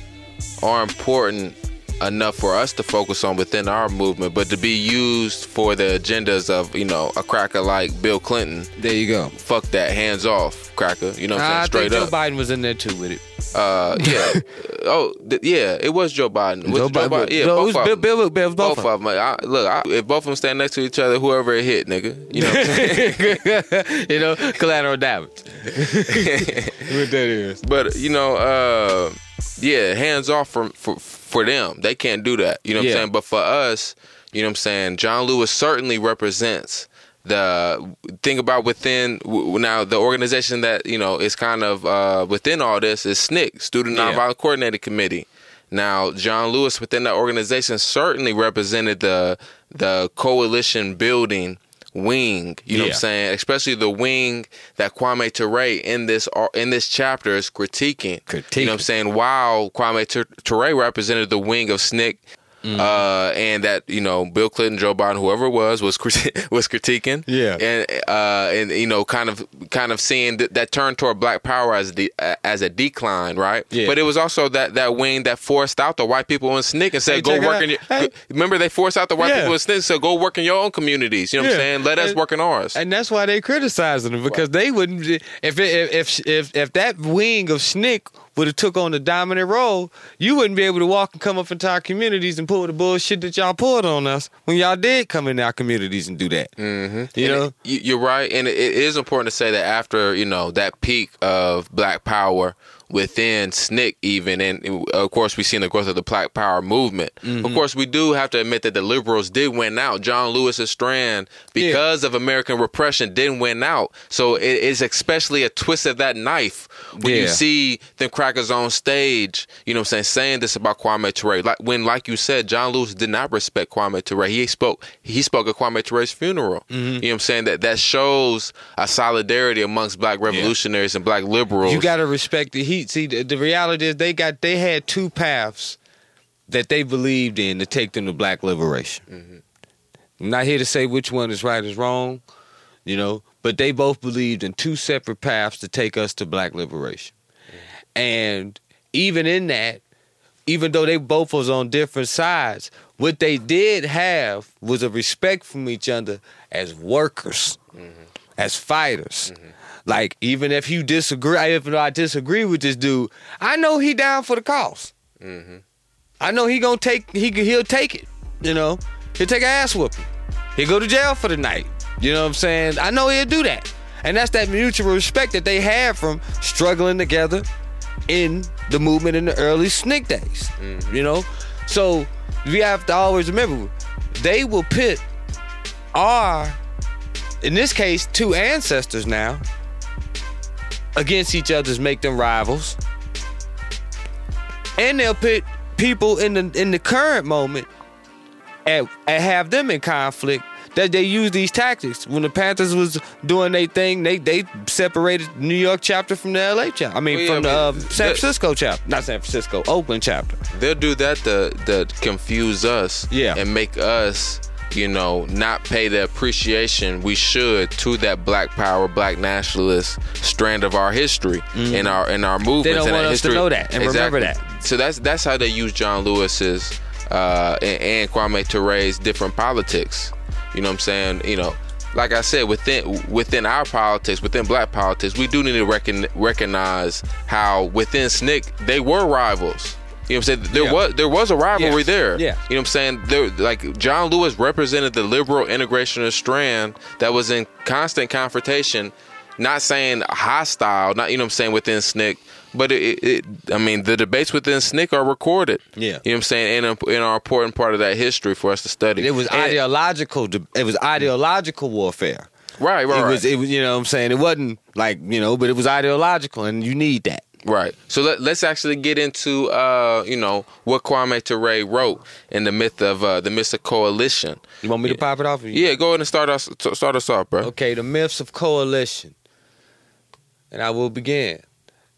are important enough for us to focus on within our movement, but to be used for the agendas of you know a cracker like Bill Clinton. There you go. Fuck that, hands off, cracker. You know what I'm saying? I Straight think up. Joe Biden was in there too with it. Uh, yeah. oh, th- yeah. It was Joe Biden. Was Joe Joe Biden- Biden? Yeah, no, it both was of Bill- them. Bill- Bill- both both of of them. I, look, I, if both of them stand next to each other, whoever it hit, nigga. You know what I'm saying? you know, collateral damage. what that is. But you know, uh, yeah, hands off for for for them. They can't do that. You know what Yeah. I'm saying? But for us, you know what I'm saying. John Lewis certainly represents the thing about within now the organization that you know is kind of uh, within all this is SNCC, Student Yeah. Nonviolent Coordinating Committee. Now, John Lewis within that organization certainly represented the the coalition building wing. You know what I'm saying? Especially the wing that Kwame Ture in this uh, in this chapter is critiquing. You know what I'm saying? While Kwame Ture represented the wing of SNCC. Mm-hmm. Uh, and that you know Bill Clinton, Joe Biden, whoever it was, was criti- was critiquing, Yeah. and uh, and you know, kind of kind of seeing th- that turn toward Black Power as the as a decline, right? Yeah. But it was also that that wing that forced out the white people in SNCC and said, Hey, "Go work in your." Hey. Remember, they forced out the white Yeah. people in SNCC, so go work in your own communities. You know what I'm saying? Let us work in ours. And that's why they criticizing them because they wouldn't if it, if if if if that wing of SNCC would have took on the dominant role, you wouldn't be able to walk and come up into our communities and pull the bullshit that y'all pulled on us when y'all did come in our communities and do that. Mm-hmm. You And know, it- you- you're right, and it, it is important to say that after you know that peak of Black Power within SNCC, even, and of course we've seen the growth of the Black Power movement. Mm-hmm. Of course, we do have to admit that the liberals did win out. John Lewis's strand, because of American repression, didn't win out. So it is especially a twist of that knife when you see them crackers on stage. You know, what I'm saying saying this about Kwame Ture, like when, like you said, John Lewis did not respect Kwame Ture. He spoke. He spoke at Kwame Ture's funeral. Mm-hmm. You know, what I'm saying that that shows a solidarity amongst Black revolutionaries and Black liberals. you got to respect the heat. See, the, the reality is they got they had two paths that they believed in to take them to black liberation. Mm-hmm. I'm not here to say which one is right is wrong, you know, but they both believed in two separate paths to take us to black liberation. Mm-hmm. And even in that, even though they both was on different sides, what they did have was a respect from each other as workers, mm-hmm. as fighters. Like even if you disagree, if I disagree with this dude, I know he down for the cause. Mm-hmm. I know he gonna take he he'll take it. You know, he'll take an ass whooping. He'll go to jail for the night. You know what I'm saying? I know he'll do that, and that's that mutual respect that they had from struggling together in the movement in the early SNCC days. Mm-hmm. You know, so we have to always remember they will pit our, in this case, two ancestors now against each other other's make them rivals. And they'll pit people in the in the current moment and, and have them in conflict that they use these tactics. When the Panthers was doing their thing, they they separated New York chapter from the LA chapter. I mean, Well, yeah, from the I uh, mean, San that- Francisco chapter, not San Francisco, Oakland chapter. They'll do that to, to confuse us Yeah. and make us, you know, not pay the appreciation we should to that black power, black nationalist strand of our history in our in our movements. Mm-hmm. don't and want our us to history. know that and remember Exactly. So that's that's how they use John Lewis's uh, and, and Kwame Ture's different politics. You know what I'm saying? You know, like I said, within within our politics, within black politics, we do need to recon, recognize how within SNCC they were rivals. You know what I'm saying? There Yeah. was there was a rivalry Yes. there. Yeah. You know what I'm saying? There like John Lewis represented the liberal integrationist strand that was in constant confrontation, not saying hostile, not you know what I'm saying within SNCC, but it, it I mean the debates within SNCC are recorded. Yeah. You know what I'm saying? And um, in an important part of that history for us to study. It was And- ideological. It was ideological warfare. Right, right, It right. was. It was. You know what I'm saying? It wasn't like you know, but it was ideological, and you need that. Right. So let, let's actually get into uh, you know what Kwame Ture wrote in the myth of uh, the myth of coalition. You want me to pop it off? Or you- Yeah, go ahead and start us start us off, bro. Okay, the myths of coalition. And I will begin.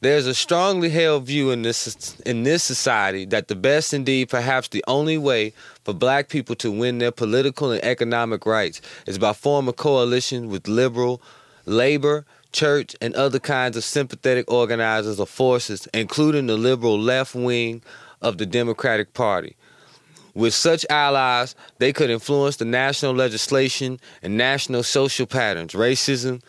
There's a strongly held view in this in this society that the best indeed perhaps the only way for black people to win their political and economic rights is by forming a coalition with liberal, labor, church, and other kinds of sympathetic organizers or forces, including the liberal left wing of the Democratic Party. With such allies, they could influence the national legislation and national social patterns. Racism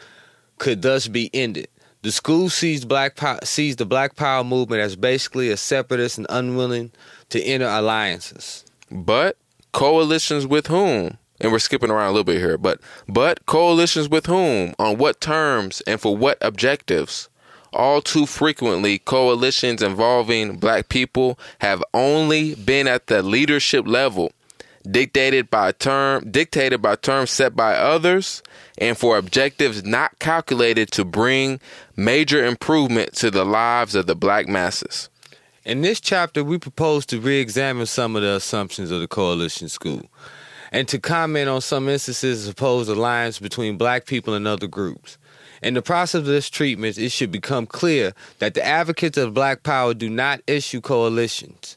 could thus be ended. The school sees black sees the Black Power movement as basically a separatist and unwilling to enter alliances. But coalitions with whom? And we're skipping around a little bit here, but but coalitions with whom? On what terms and for what objectives? All too frequently, coalitions involving black people have only been at the leadership level, dictated by term dictated by terms set by others, and for objectives not calculated to bring major improvement to the lives of the black masses. In this chapter, we propose to re examine some of the assumptions of the coalition school and to comment on some instances of supposed alliance between black people and other groups. In the process of this treatment, it should become clear that the advocates of black power do not issue coalitions.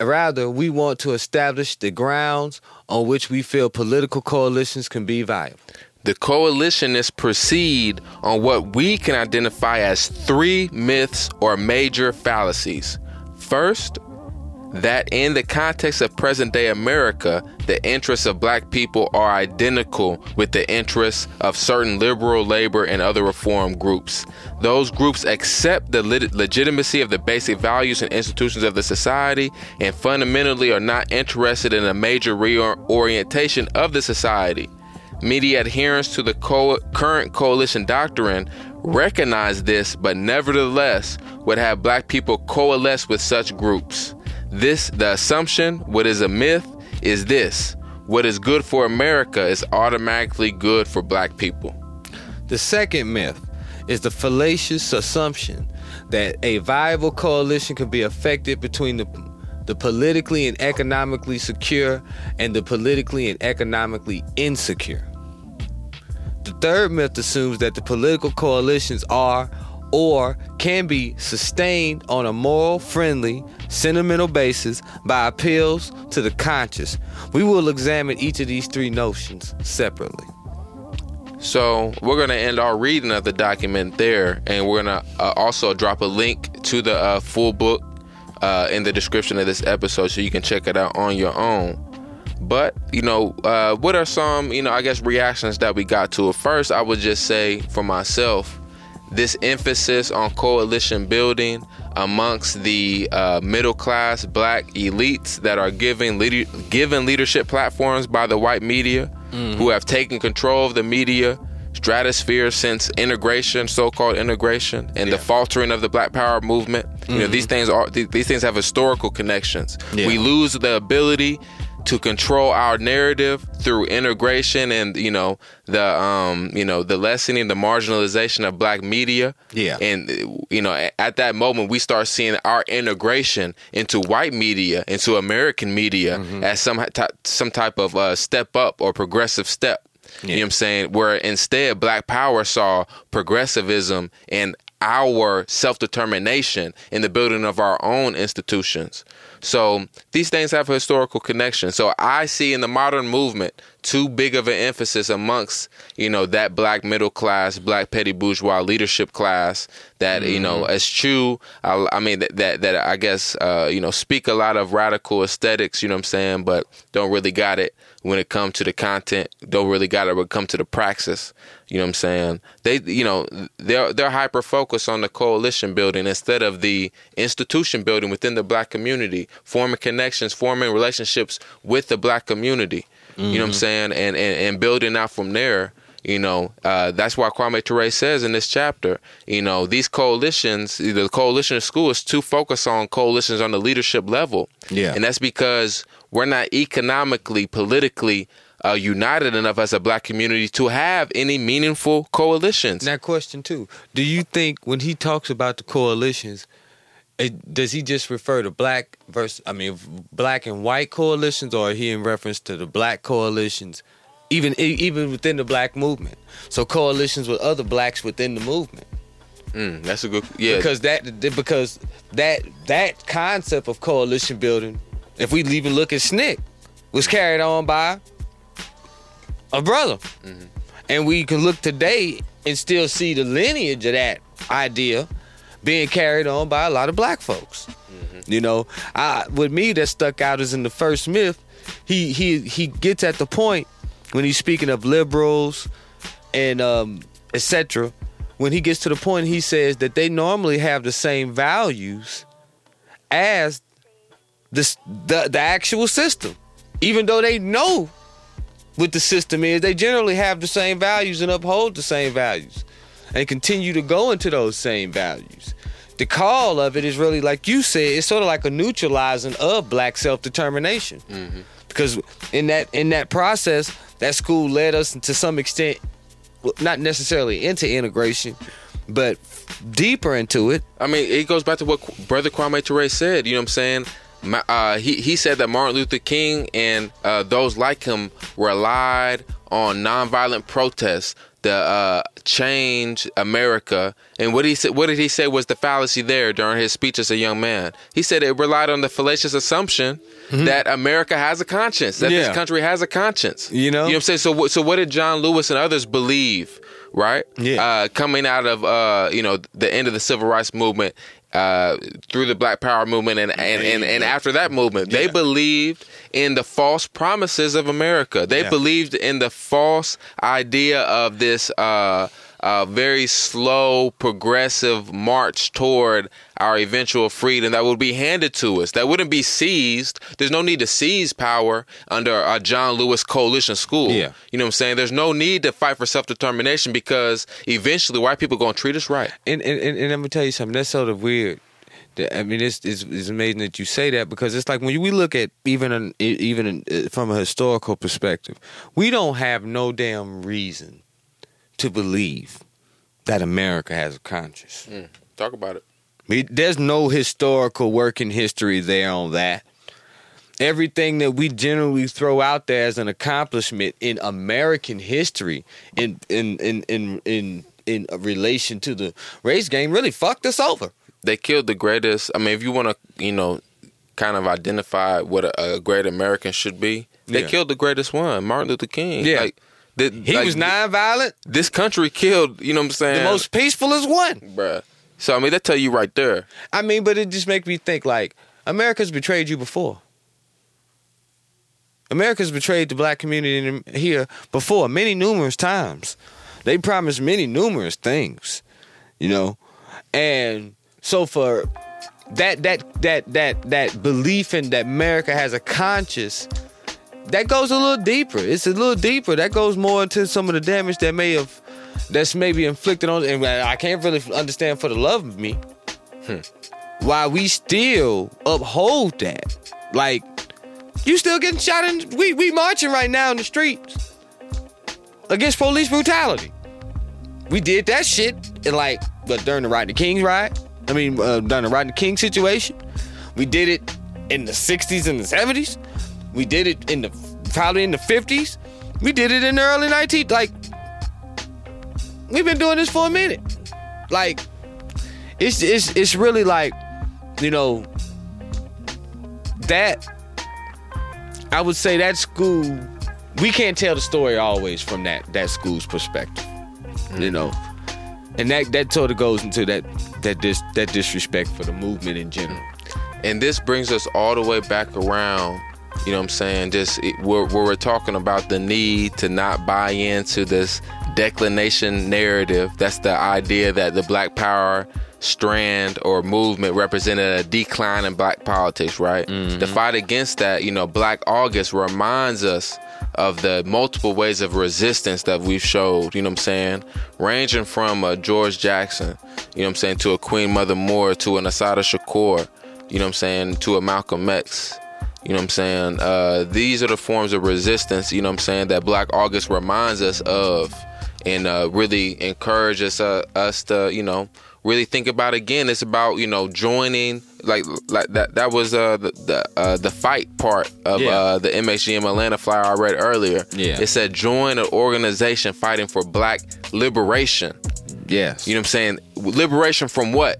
Rather, we want to establish the grounds on which we feel political coalitions can be viable. The coalitionists proceed on what we can identify as three myths or major fallacies. First, that in the context of present day America, the interests of black people are identical with the interests of certain liberal, labor, and other reform groups. Those groups accept the legitimacy of the basic values and institutions of the society and fundamentally are not interested in a major reorientation of the society. Media adherents to the co- current coalition doctrine recognize this, but nevertheless would have black people coalesce with such groups. This, the assumption, what is a myth, is this what is good for America is automatically good for black people. The second myth is the fallacious assumption that a viable coalition can be effected between the the politically and economically secure and the politically and economically insecure. The third myth assumes that the political coalitions are or can be sustained on a moral, friendly, sentimental basis by appeals to the conscious. We will examine each of these three notions separately. So we're gonna end our reading of the document there, and we're gonna uh, also drop a link to the uh, full book uh, in the description of this episode, so you can check it out on your own. But you know, uh, what are some you know I guess reactions that we got to it? First, I would just say for myself, this emphasis on coalition building amongst the uh, middle class black elites that are giving leader- given leadership platforms by the white media, who have taken control of the media stratosphere since integration, so-called integration, and the faltering of the Black Power movement. You know, these things are th- these things have historical connections. Yeah. We lose the ability to control our narrative through integration and you know the um you know the lessening the marginalization of black media. Yeah. and you know at that moment we start seeing our integration into white media into american media as some some type of uh, step up or progressive step. You know what i'm saying? Where instead black power saw progressivism and our self-determination in the building of our own institutions so these things have a historical connection. So I see in the modern movement too big of an emphasis amongst you know that black middle class, black petty bourgeois leadership class that you know eschew. I, I mean that, that that I guess uh, you know speak a lot of radical aesthetics. You know what I'm saying, but don't really got it when it comes to the content. Don't really got it when it comes to the praxis. You know what I'm saying? They, you know, they're they're hyper focused on the coalition building instead of the institution building within the black community, forming connections, forming relationships with the black community. You know what I'm saying? And, and and building out from there. You know, uh, that's why Kwame Ture says in this chapter, you know, these coalitions, the coalition of school is too focused on coalitions on the leadership level. Yeah. And that's because we're not economically, politically uh, united enough as a black community to have any meaningful coalitions. Now, question two: Do you think when he talks about the coalitions, it, does he just refer to black versus, I mean, black and white coalitions, or are he in reference to the black coalitions, even even within the black movement? So coalitions with other blacks within the movement, Mm, that's a good, yeah. because that because that that concept of coalition building, if we even look at SNCC, was carried on by a brother. And we can look today and still see the lineage of that idea being carried on by a lot of black folks. You know, I with me that stuck out is in the first myth, he he he gets at the point when he's speaking of liberals and um etc. When he gets to the point he says that they normally have the same values as this the the actual system. Even though they know what the system is, they generally have the same values and uphold the same values and continue to go into those same values. The call of it is really like you said, it's sort of like a neutralizing of black self-determination. Mm-hmm. Because in that in that process, that school led us to some extent not necessarily into integration, but deeper into it. I mean, it goes back to what Brother Kwame Ture said. You know what I'm saying? Ma- Uh, he he said that Martin Luther King and uh, those like him relied on nonviolent protests to uh, change America. And what he said, what did he say was the fallacy there during his speech as a young man? He said it relied on the fallacious assumption that America has a conscience, that Mm-hmm. Yeah. this country has a conscience. You know? you know what I'm saying. So, what- so what did John Lewis and others believe? Right? Yeah. Uh, coming out of uh, you know the end of the civil rights movement uh, through the Black Power movement and and, and, and after that movement, they Yeah. believed in the false promises of America. They Yeah. believed in the false idea of this uh, uh, very slow, progressive march toward our eventual freedom that would be handed to us. That wouldn't be seized. There's no need to seize power under a John Lewis coalition school. Yeah. You know what I'm saying? There's no need to fight for self determination because eventually white people are going to treat us right. And, and and and I'm gonna tell you something. That's sort of weird. I mean, it's, it's it's amazing that you say that because it's like when we look at even an, even an, uh, from a historical perspective, we don't have no damn reason to believe that America has a conscience. Talk about it. There's no historical working history there on that. Everything that we generally throw out there as an accomplishment in American history, in in in in in, in relation to the race game, really fucked us over. They killed the greatest. I mean, if you want to, you know, kind of identify what a, a great American should be, they Yeah. killed the greatest one, Martin Luther King. Yeah. Like, the, He like, was nonviolent, This country killed. You know what I'm saying? the most peacefulest one. bruh. So I mean, that tell you right there. I mean, but it just makes me think like America's betrayed you before. America's betrayed the black community here before, many numerous times. They promised many numerous things, you know, and so for that that that that that belief in that America has a conscience. That goes a little deeper. It's a little deeper. That goes more into some of the damage that may have, that's maybe inflicted on. And I can't really understand for the love of me why we still uphold that. Like You still getting shot in we we marching right now in the streets against police brutality. We did that shit in like but during the Rodney King's riot. I mean uh, during the Rodney King situation. We did it in the 60s and the 70s. We did it in the probably in the 50s. We did it in the early 19 like we've been doing this for a minute. Like it's it's it's really like you know that I would say that school we can't tell the story always from that that school's perspective. You know. And that that sort of goes into that that dis, that disrespect for the movement in general. And this brings us all the way back around, you know what I'm saying? Just it, where we're talking about the need to not buy into this declination narrative. That's the idea that the Black Power strand or movement represented a decline in black politics, right? The fight against that, you know, Black August reminds us of the multiple ways of resistance that we've showed, you know what I'm saying? Ranging from a George Jackson, you know what I'm saying, to a Queen Mother Moore, to an Assata Shakur, you know what I'm saying, to a Malcolm X. You know what I'm saying? Uh, these are the forms of resistance, you know what I'm saying, that Black August reminds us of and uh, really encourages uh, us to, you know, really think about again. It's about, you know, joining like like that that was uh the the, uh, the fight part of Yeah. uh the MXGM Atlanta flyer I read earlier. Yeah. It said join an organization fighting for black liberation. Yes. You know what I'm saying? Liberation from what?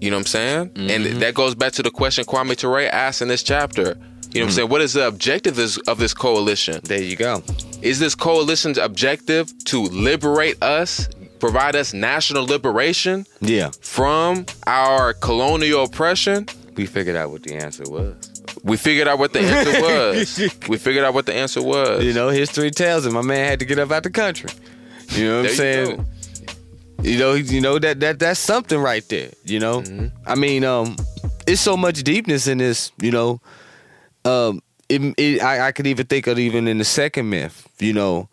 You know what I'm saying? And that goes back to the question Kwame Ture asked in this chapter. You know what I'm saying? What is the objective is- of this coalition? there you go. Is this coalition's objective to liberate us, provide us national liberation Yeah. from our colonial oppression? We figured out what the answer was. We figured out what the answer was. we figured out what the answer was. You know, history tells him my man had to get up out the country. You know what There I'm you saying? go. You know, you know that that that's something right there. You know, Mm-hmm. I mean, um, it's so much deepness in this. You know, um, it, it, I, I could even think of even in the second myth. You know,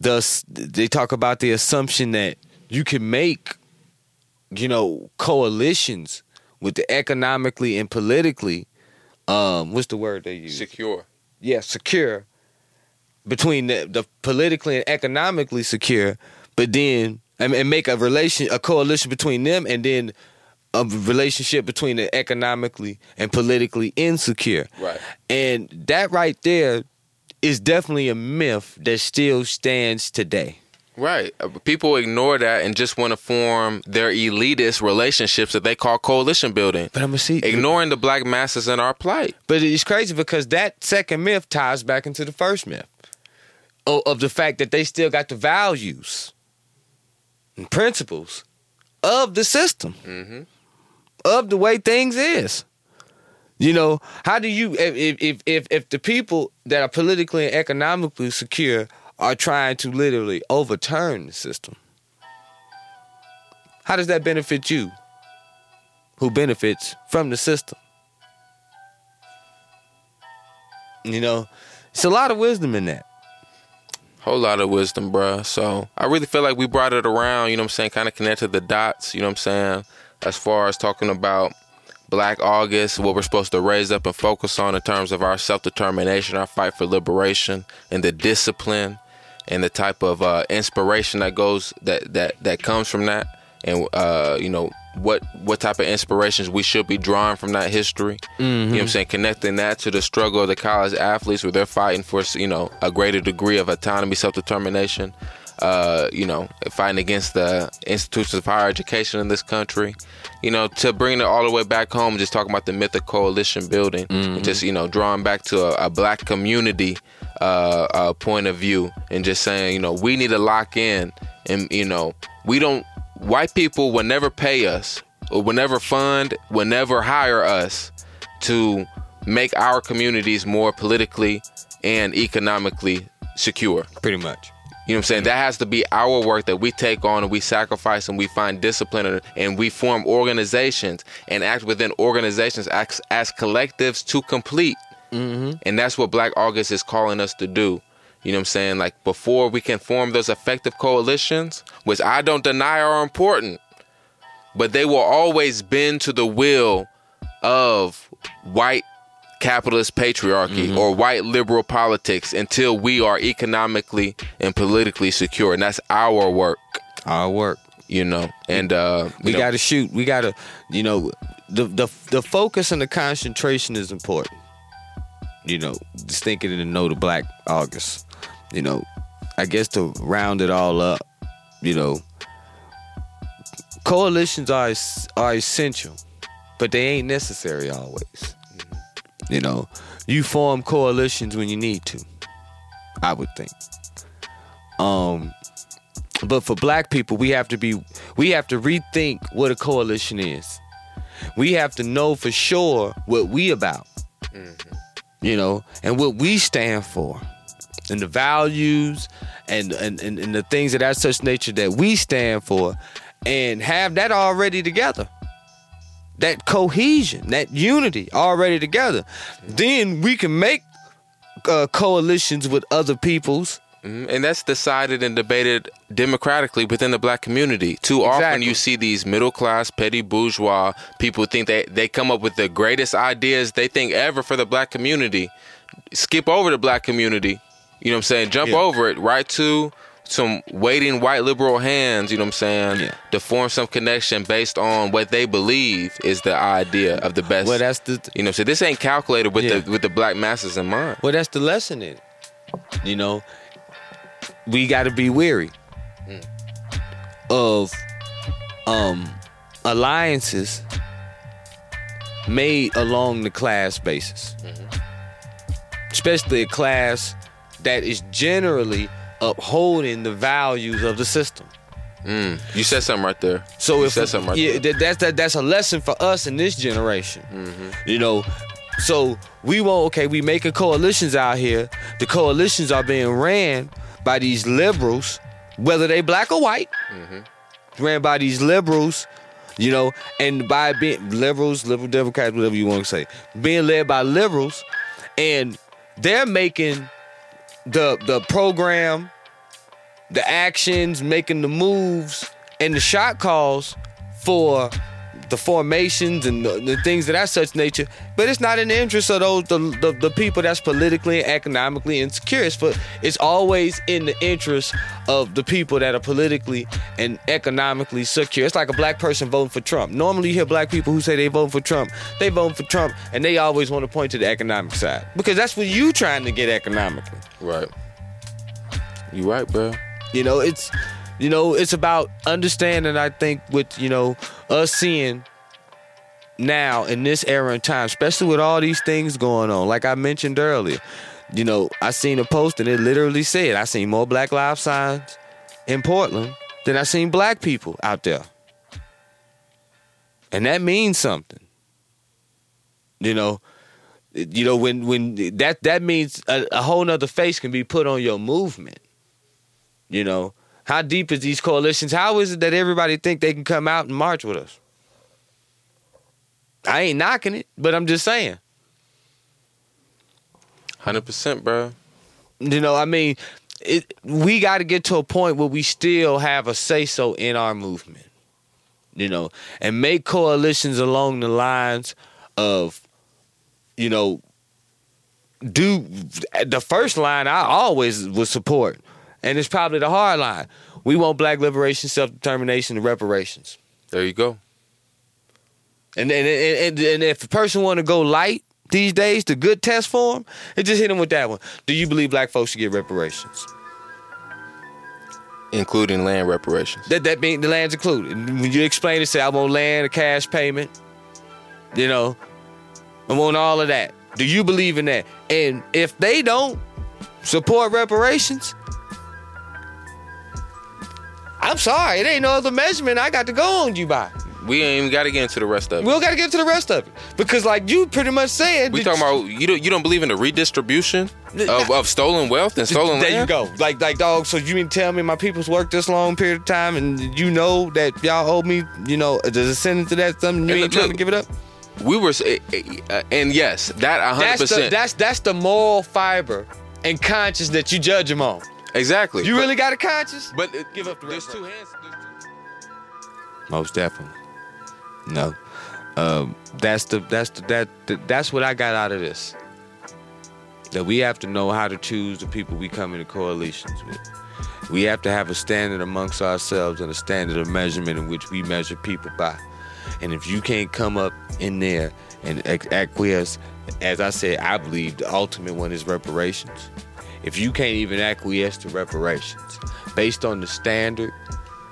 the s- they talk about the assumption that you can make, you know, coalitions with the economically and politically. Um, what's the word they use? Secure. yeah, secure between the, the politically and economically secure, but then and, and make a relation a coalition between them and then a relationship between the economically and politically insecure. Right. And that right there is definitely a myth that still stands today. Right. Uh, People ignore that and just want to form their elitist relationships that they call coalition building. But I'm gonna see Ignoring the black masses in our plight. But it's crazy because that second myth ties back into the first myth of, of the fact that they still got the values and principles of the system, Mhm. Of the way things is. You know, how do you if if if if, the people that are politically and economically secure are trying to literally overturn the system? How does that benefit you? Who benefits from the system? You know, it's a lot of wisdom in that. Whole lot of wisdom, bruh. So I really feel like we brought it around, you know what I'm saying? Kind of connected the dots, you know what I'm saying? As far as talking about Black August, what we're supposed to raise up and focus on in terms of our self determination, our fight for liberation, and the discipline and the type of uh, inspiration that goes that that that comes from that, and uh, you know what what type of inspirations we should be drawing from that history. You know what I'm saying? Connecting that to the struggle of the college athletes, where they're fighting for you know a greater degree of autonomy, self determination. Uh, you know, fighting against the institutions of higher education in this country. You know, to bring it all the way back home, just talking about the myth of coalition building, and just you know, drawing back to a, a black community uh, uh, point of view, and just saying, you know, we need to lock in, and you know, we don't. White people will never pay us, or will never fund, will never hire us to make our communities more politically and economically secure. Pretty much. You know what I'm saying? That has to be our work that we take on and we sacrifice and we find discipline and, and we form organizations and act within organizations as, as collectives to complete. Mm-hmm. And that's what Black August is calling us to do. You know what I'm saying? Like before we can form those effective coalitions, which I don't deny are important, but they will always bend to the will of white capitalist patriarchy Mm-hmm. or white liberal politics until we are economically and politically secure, and that's our work. Our work. You know, and uh, We got to shoot. We got to, you know, the the the focus and the concentration is important. You know, just thinking in the note of Black August. You know, I guess to round it all up, you know, coalitions are are essential, but they ain't necessary always. You know, you form coalitions when you need to. I would think. Um, but for black people, we have to be we have to rethink what a coalition is. We have to know for sure what we about. You know, and what we stand for. And the values and and, and, and the things of that such nature that we stand for and have that already together. That cohesion, that unity already together. Then we can make uh, coalitions with other peoples Mhm. And that's decided and debated democratically within the black community. Too often Exactly. you see these middle class, petty bourgeois people think they, they come up with the greatest ideas they think ever for the black community. Skip over the black community. You know what I'm saying? Jump Yeah. over it right to some waiting white liberal hands, you know what I'm saying? Yeah. To form some connection based on what they believe is the idea of the best. Well, that's the you know So This ain't calculated with Yeah. the with the black masses in mind. Well, that's the lesson in it. You know, we got to be weary of um alliances made along the class basis, especially a class that is generally upholding the values of the system. Mm. You said something right there. So you if said something right yeah, there. that's that, that's a lesson for us in this generation. Mm-hmm. You know, so we won't. Okay, we making coalitions out here. The coalitions are being ran by these liberals, whether they black or white. Mm-hmm. Ran by these liberals, you know, and by being liberals, liberal Democrats, whatever you want to say, being led by liberals, and they're making the the program the actions, making the moves, and the shot calls for the formations and the, the things of that such nature. But it's not in the interest of those the, the, the people that's politically and economically insecure. It's for it's always in the interest of the people that are politically and economically secure. It's like a black person voting for Trump. Normally you hear black people who say they vote for Trump. They vote for Trump and they always want to point to the economic side. Because that's what you trying to get economically. Right. You right, bro. You know, it's you know, it's about understanding, I think, with, you know, us seeing now in this era and time, especially with all these things going on, like I mentioned earlier. You know, I seen a post and it literally said, I seen more Black Lives signs in Portland than I seen black people out there. And that means something. You know, you know, when when that that means a, a whole nother face can be put on your movement. You know, how deep is these coalitions? How is it that everybody think they can come out and march with us? I ain't knocking it, but I'm just saying. Hundred percent, bro. You know, I mean, it, we got to get to a point where we still have a say so in our movement. You know, and make coalitions along the lines of, you know, do the first line I always would support, and it's probably the hard line. We want black liberation, self determination, and reparations. There you go. And and, and, and, and if a person want to go light these days, the good test for them, it just hit them with that one. Do you believe black folks should get reparations? Including land reparations. That that being the land's included. When you explain it, say I want land, a cash payment. You know, I want all of that. Do you believe in that? And if they don't support reparations, I'm sorry, it ain't no other measurement I got to go on you by. We ain't even got to get into the rest of it. We don't got to get to the rest of it because, like you pretty much said, We talking about you don't you don't believe in the redistribution of, of stolen wealth and stolen there land? you go. Like, like, dog. So you mean tell me my people's worked this long period of time, and you know that y'all owe me, you know, there's a descendant to that something you And ain't look, trying to give it up? We were, eh, eh, uh, and yes, that hundred That's the percent that's that's the moral fiber and conscience that you judge them on. Exactly. You But- really got a conscience? But it, Give up the There's two hands. there's two- Most definitely. No. um, that's the that's the, that the, that's what I got out of this. That we have to know how to choose the people we come into coalitions with. We have to have a standard amongst ourselves and a standard of measurement in which we measure people by. And if you can't come up in there and acquiesce, as I said, I believe the ultimate one is reparations. If you can't even acquiesce to reparations based on the standard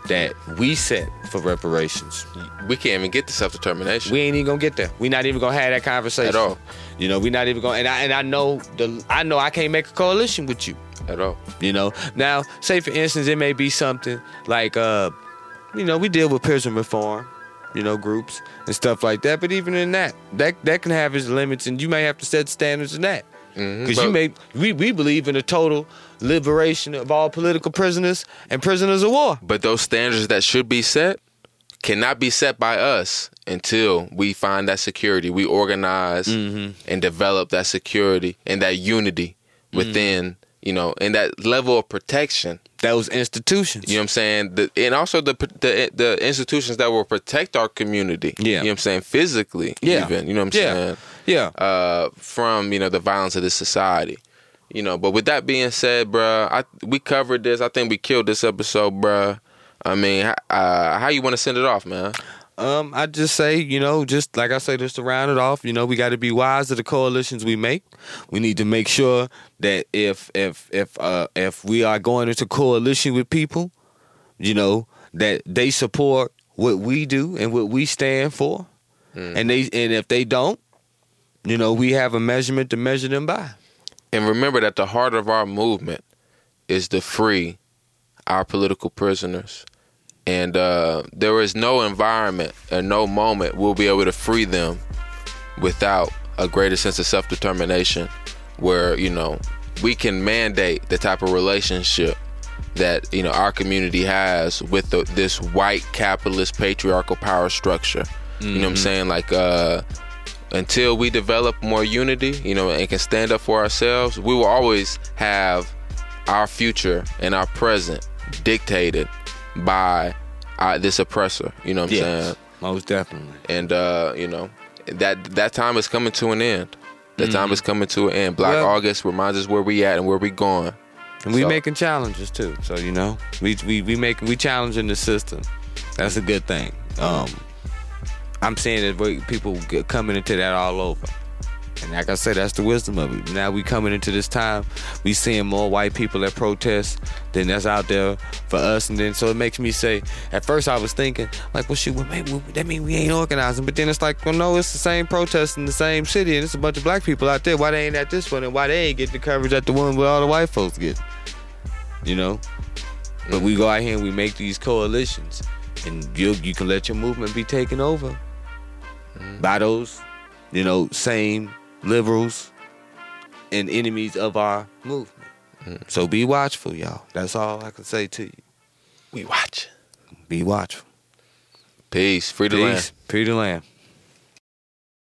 that we set for reparations, We can't even get to self determination. we ain't even gonna get there. We're not even gonna have that conversation At all. You know, we're not even gonna. And I and I know the I know I can't make a coalition with you. At all. You know, now say for instance, it may be something like uh, you know, we deal with prison reform, you know, groups and stuff like that. But even in that, that that can have its limits, and you may have to set standards in that. Mm-hmm. Because you but- may, we, we believe in the total liberation of all political prisoners and prisoners of war. But those standards that should be set cannot be set by us until we find that security. We organize mm-hmm. and develop that security and that unity mm-hmm. within, you know, and that level of protection. Those institutions. You know what I'm saying? The, and also the, the the institutions that will protect our community. Yeah. You know what I'm saying? Physically, Yeah. even. You know what I'm Yeah. saying? Yeah. uh, from you know the violence of this society. You know, but with that being said, bruh, I we covered this. I think we killed this episode, bruh. I mean, uh, how you want to send it off, man? Um, I just say, you know, just like I say, just to round it off, you know, we got to be wise to the coalitions we make. We need to make sure that if if if uh if we are going into coalition with people, you know, that they support what we do and what we stand for, and they and if they don't, you know, we have a measurement to measure them by. And remember that the heart of our movement is to free our political prisoners. And uh, there is no environment and no moment we'll be able to free them without a greater sense of self determination, where, you know, we can mandate the type of relationship that, you know, our community has with the, this white capitalist patriarchal power structure. You know what I'm saying? Like, uh, until we develop more unity, you know, and can stand up for ourselves, we will always have our future and our present dictated by uh, this oppressor. You know what I'm saying? most definitely. And uh, you know that that time is coming to an end. That time is coming to an end. Black Well- August reminds us where we at and where we going. And we So- making challenges too. So you know, we we we making we challenging the system. That's a good thing. Um, I'm seeing that people coming into that all over. And like I said, that's the wisdom of it. Now we coming into this time, we seeing more white people at protests than that's out there for us. And then so it makes me say, at first I was thinking, like, well, shoot, well, maybe well, that mean we ain't organizing. But then it's like, well, no, it's the same protest in the same city, and it's a bunch of black people out there. Why they ain't at this one, and why they ain't get the coverage at the one where all the white folks get? You know. But we go out here and we make these coalitions, and you you can let your movement be taken over by those, you know, same liberals and enemies of our movement. Mm. So be watchful, y'all. That's all I can say to you. We watch. Be watchful. Peace. Free the land. Peace. Free the land.